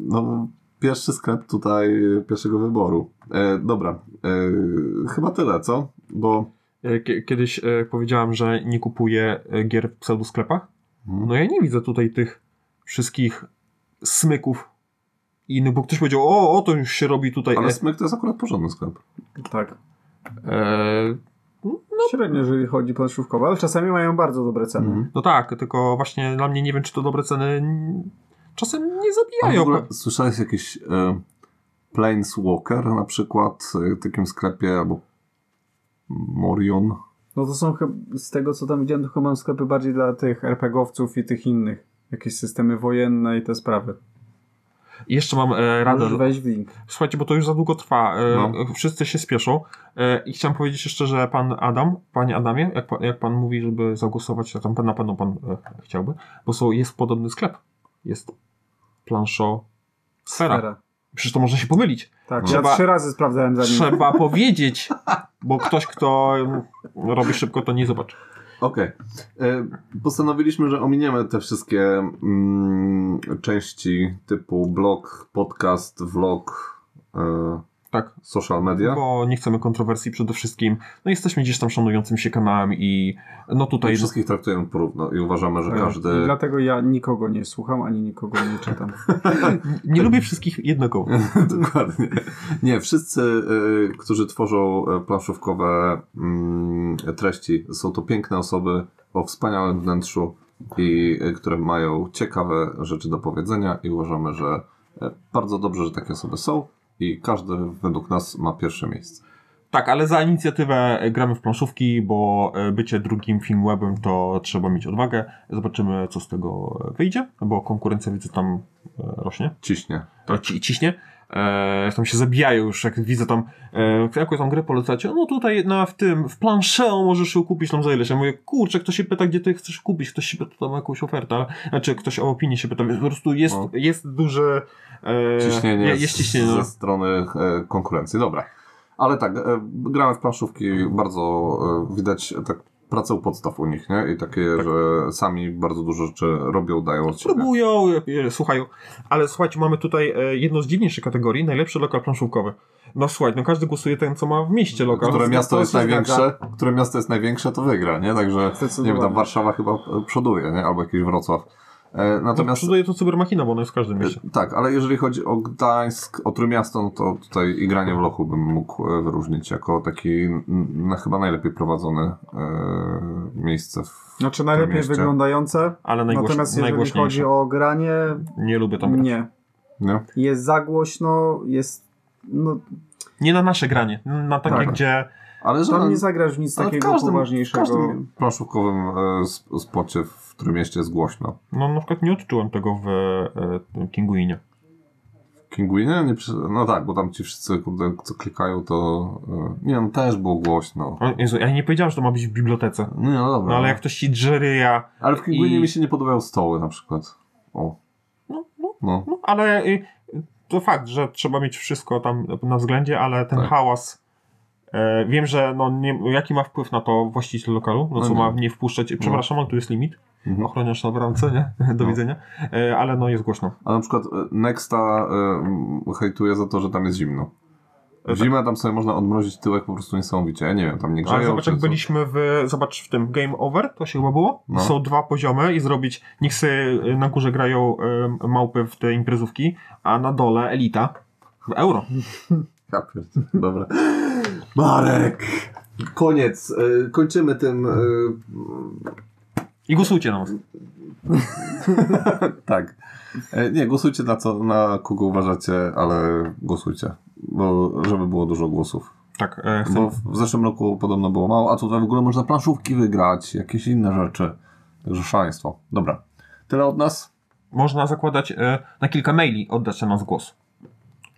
no, pierwszy sklep tutaj e, pierwszego wyboru. E, dobra, e, chyba tyle, co? Bo
E, kie- Kiedyś powiedziałem, że nie kupuję gier w pseudosklepach.
Mhm.
No ja nie widzę tutaj tych wszystkich smyków i innych, bo ktoś powiedział, o, o to już się robi tutaj.
ale
e,
Smyk to jest akurat porządny sklep.
Tak.
e,
Średnio, jeżeli chodzi planszówkowo, ale czasami mają bardzo dobre ceny.
Mhm.
no tak, tylko właśnie dla mnie nie wiem, czy to dobre ceny czasem nie zabijają.
ogóle słyszałeś jakiś e, Planeswalker na przykład e, w takim sklepie albo Morion?
No to są chyba, z tego co tam widziałem, to chyba sklepy bardziej dla tych RPGowców i tych innych. Jakieś systemy wojenne i te sprawy.
Jeszcze mam e, radę.
Możesz wejść w link.
Słuchajcie, bo to już za długo trwa. E,
No.
Wszyscy się spieszą. E, I chciałem powiedzieć jeszcze, że pan Adam, panie Adamie, jak, pan- jak pan mówi, żeby zagłosować, tam na pewno pan e, chciałby, bo są, jest podobny sklep. Jest planszo sfera.
Sfera.
Przecież to można się pomylić.
Tak,
Trzeba-
ja trzy razy sprawdzałem zanim.
Trzeba powiedzieć, bo ktoś, kto robi szybko, to nie zobaczy.
Okej. E, Postanowiliśmy, że ominiemy te wszystkie mm, części typu blog, podcast, vlog, e,
Tak,
social media.
bo nie chcemy kontrowersji przede wszystkim. No jesteśmy gdzieś tam szanującym się kanałem i no
I
tutaj
wszystkich traktujemy porówno i uważamy, że
Tak.
każdy...
I dlatego ja nikogo nie słucham, ani nikogo nie czytam.
nie lubię wszystkich jednakowo.
Dokładnie. Nie, wszyscy, y, którzy tworzą y, planszówkowe mm, treści, są to piękne osoby o wspaniałym wnętrzu i y, które mają ciekawe rzeczy do powiedzenia i uważamy, że bardzo dobrze, że takie osoby są i każdy według nas ma pierwsze miejsce.
Tak, ale za inicjatywę gramy w planszówki, bo e, bycie drugim filmwebem to trzeba mieć odwagę. Zobaczymy, co z tego wyjdzie, bo konkurencja widzę tam e, rośnie,
Ciśnie.
to ci, ciśnie. E, tam się zabijają już, jak widzę tam e, jakąś tam grę polecacie, no tutaj na, w tym, w planszeo możesz ją kupić tam za ileś. Ja mówię, kurczę, ktoś się pyta, gdzie ty chcesz kupić, ktoś się pyta tam jakąś ofertę, znaczy ktoś o opinię się pyta, po prostu jest,
No.
jest duże e,
Ciśnienie
je- jest ciśnienie. no.
ze strony e, konkurencji. Dobra. Ale tak, e, gramy w planszówki, bardzo e, widać tak pracę u podstaw u nich, nie? I takie,
Tak.
że sami bardzo dużo rzeczy robią, dają od siebie.
Próbują, e, e, słuchają. Ale słuchajcie, mamy tutaj e, jedną z dziwniejszych kategorii, najlepszy lokal planszówkowy. No słuchaj, no każdy głosuje ten, co ma w mieście lokal.
Które
to
miasto jest
zgadza.
największe, które miasto jest największe, to wygra, nie? Także, nie wiem, tam Warszawa chyba przoduje, nie? Albo jakiś Wrocław. E,
Natomiast przyduje to cybermachina, bo ona jest w każdym mieście.
E, Tak, ale jeżeli chodzi o Gdańsk, o Trójmiasto, no to tutaj i granie w lochu bym mógł e, wyróżnić jako taki n- na chyba najlepiej prowadzone e, miejsce w
Znaczy najlepiej wyglądające.
Ale najgłoś,
Natomiast jeżeli
najgłośniejsze.
chodzi o granie,
Nie lubię tam grać.
nie.
Nie?
Jest za głośno, jest. No,
Nie na nasze granie. Na takie,
Tak.
gdzie
Ale że
tam nie zagrasz w nic takiego
każdym, w
poważniejszego.
każdym planszówkowym e, sp- spocie w Trójmieście jest głośno.
no na przykład nie odczułem tego w e, Kinguinie.
Kinguinie? Nie, no tak, bo tam ci wszyscy, kurde, co klikają, to... e, Nie, no też było głośno.
O Jezu, ja nie powiedziałem, że to ma być w bibliotece.
Nie, no dobra.
No ale jak ktoś ci drze ryja,
Ale w Kinguinie
I-
mi się nie podobają stoły na przykład. O.
no, no,
No.
no ale y, to fakt, że trzeba mieć wszystko tam na względzie, ale ten
Tak.
hałas e, wiem, że no, nie, jaki ma wpływ na to właściciel lokalu, no
No
co
nie.
ma nie wpuszczać, przepraszam, ale tu jest limit,
Mhm.
ochroniarz na bramce, nie? Do
No.
widzenia, e, ale no jest głośno.
A na przykład e, Nexta e, hejtuje za to, że tam jest zimno. W zimę tam sobie można odmrozić tyłek po prostu niesamowicie. Ja nie wiem, tam nie grzeją.
Ale zobacz, jak byliśmy w, zobacz w tym Game Over, to się chyba było,
No.
są dwa poziomy i zrobić, niech sobie na górze grają y, małpy w te imprezówki, a na dole elita w euro.
Ja Dobra. Marek! Koniec. Kończymy tym.
I głosujcie na nas.
tak. E, nie, głosujcie na co, na kogo uważacie, ale głosujcie. Bo, żeby było dużo głosów.
Tak, e, chcę,
Bo w zeszłym roku podobno było mało, a tutaj w ogóle można planszówki wygrać, jakieś inne rzeczy. Także szaleństwo. Dobra. Tyle od nas?
można zakładać e, na kilka maili, oddać na nas głos.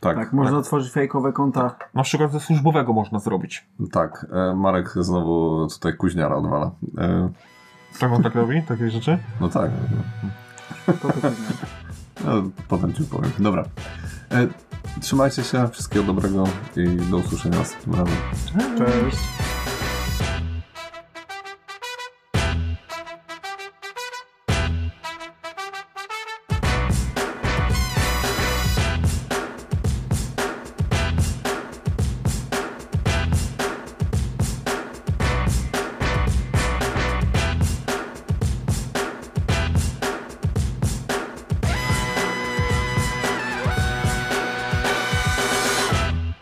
Tak.
Tak, można otworzyć fejkowe konta.
Na przykład ze służbowego można zrobić.
Tak. E, Marek znowu tutaj kuźniara odwala. E,
Tak on tak robi? Takie rzeczy?
no tak.
To to później.
No, potem ci powiem. Dobra. E, trzymajcie się, wszystkiego dobrego i do usłyszenia następnym razem.
Cześć.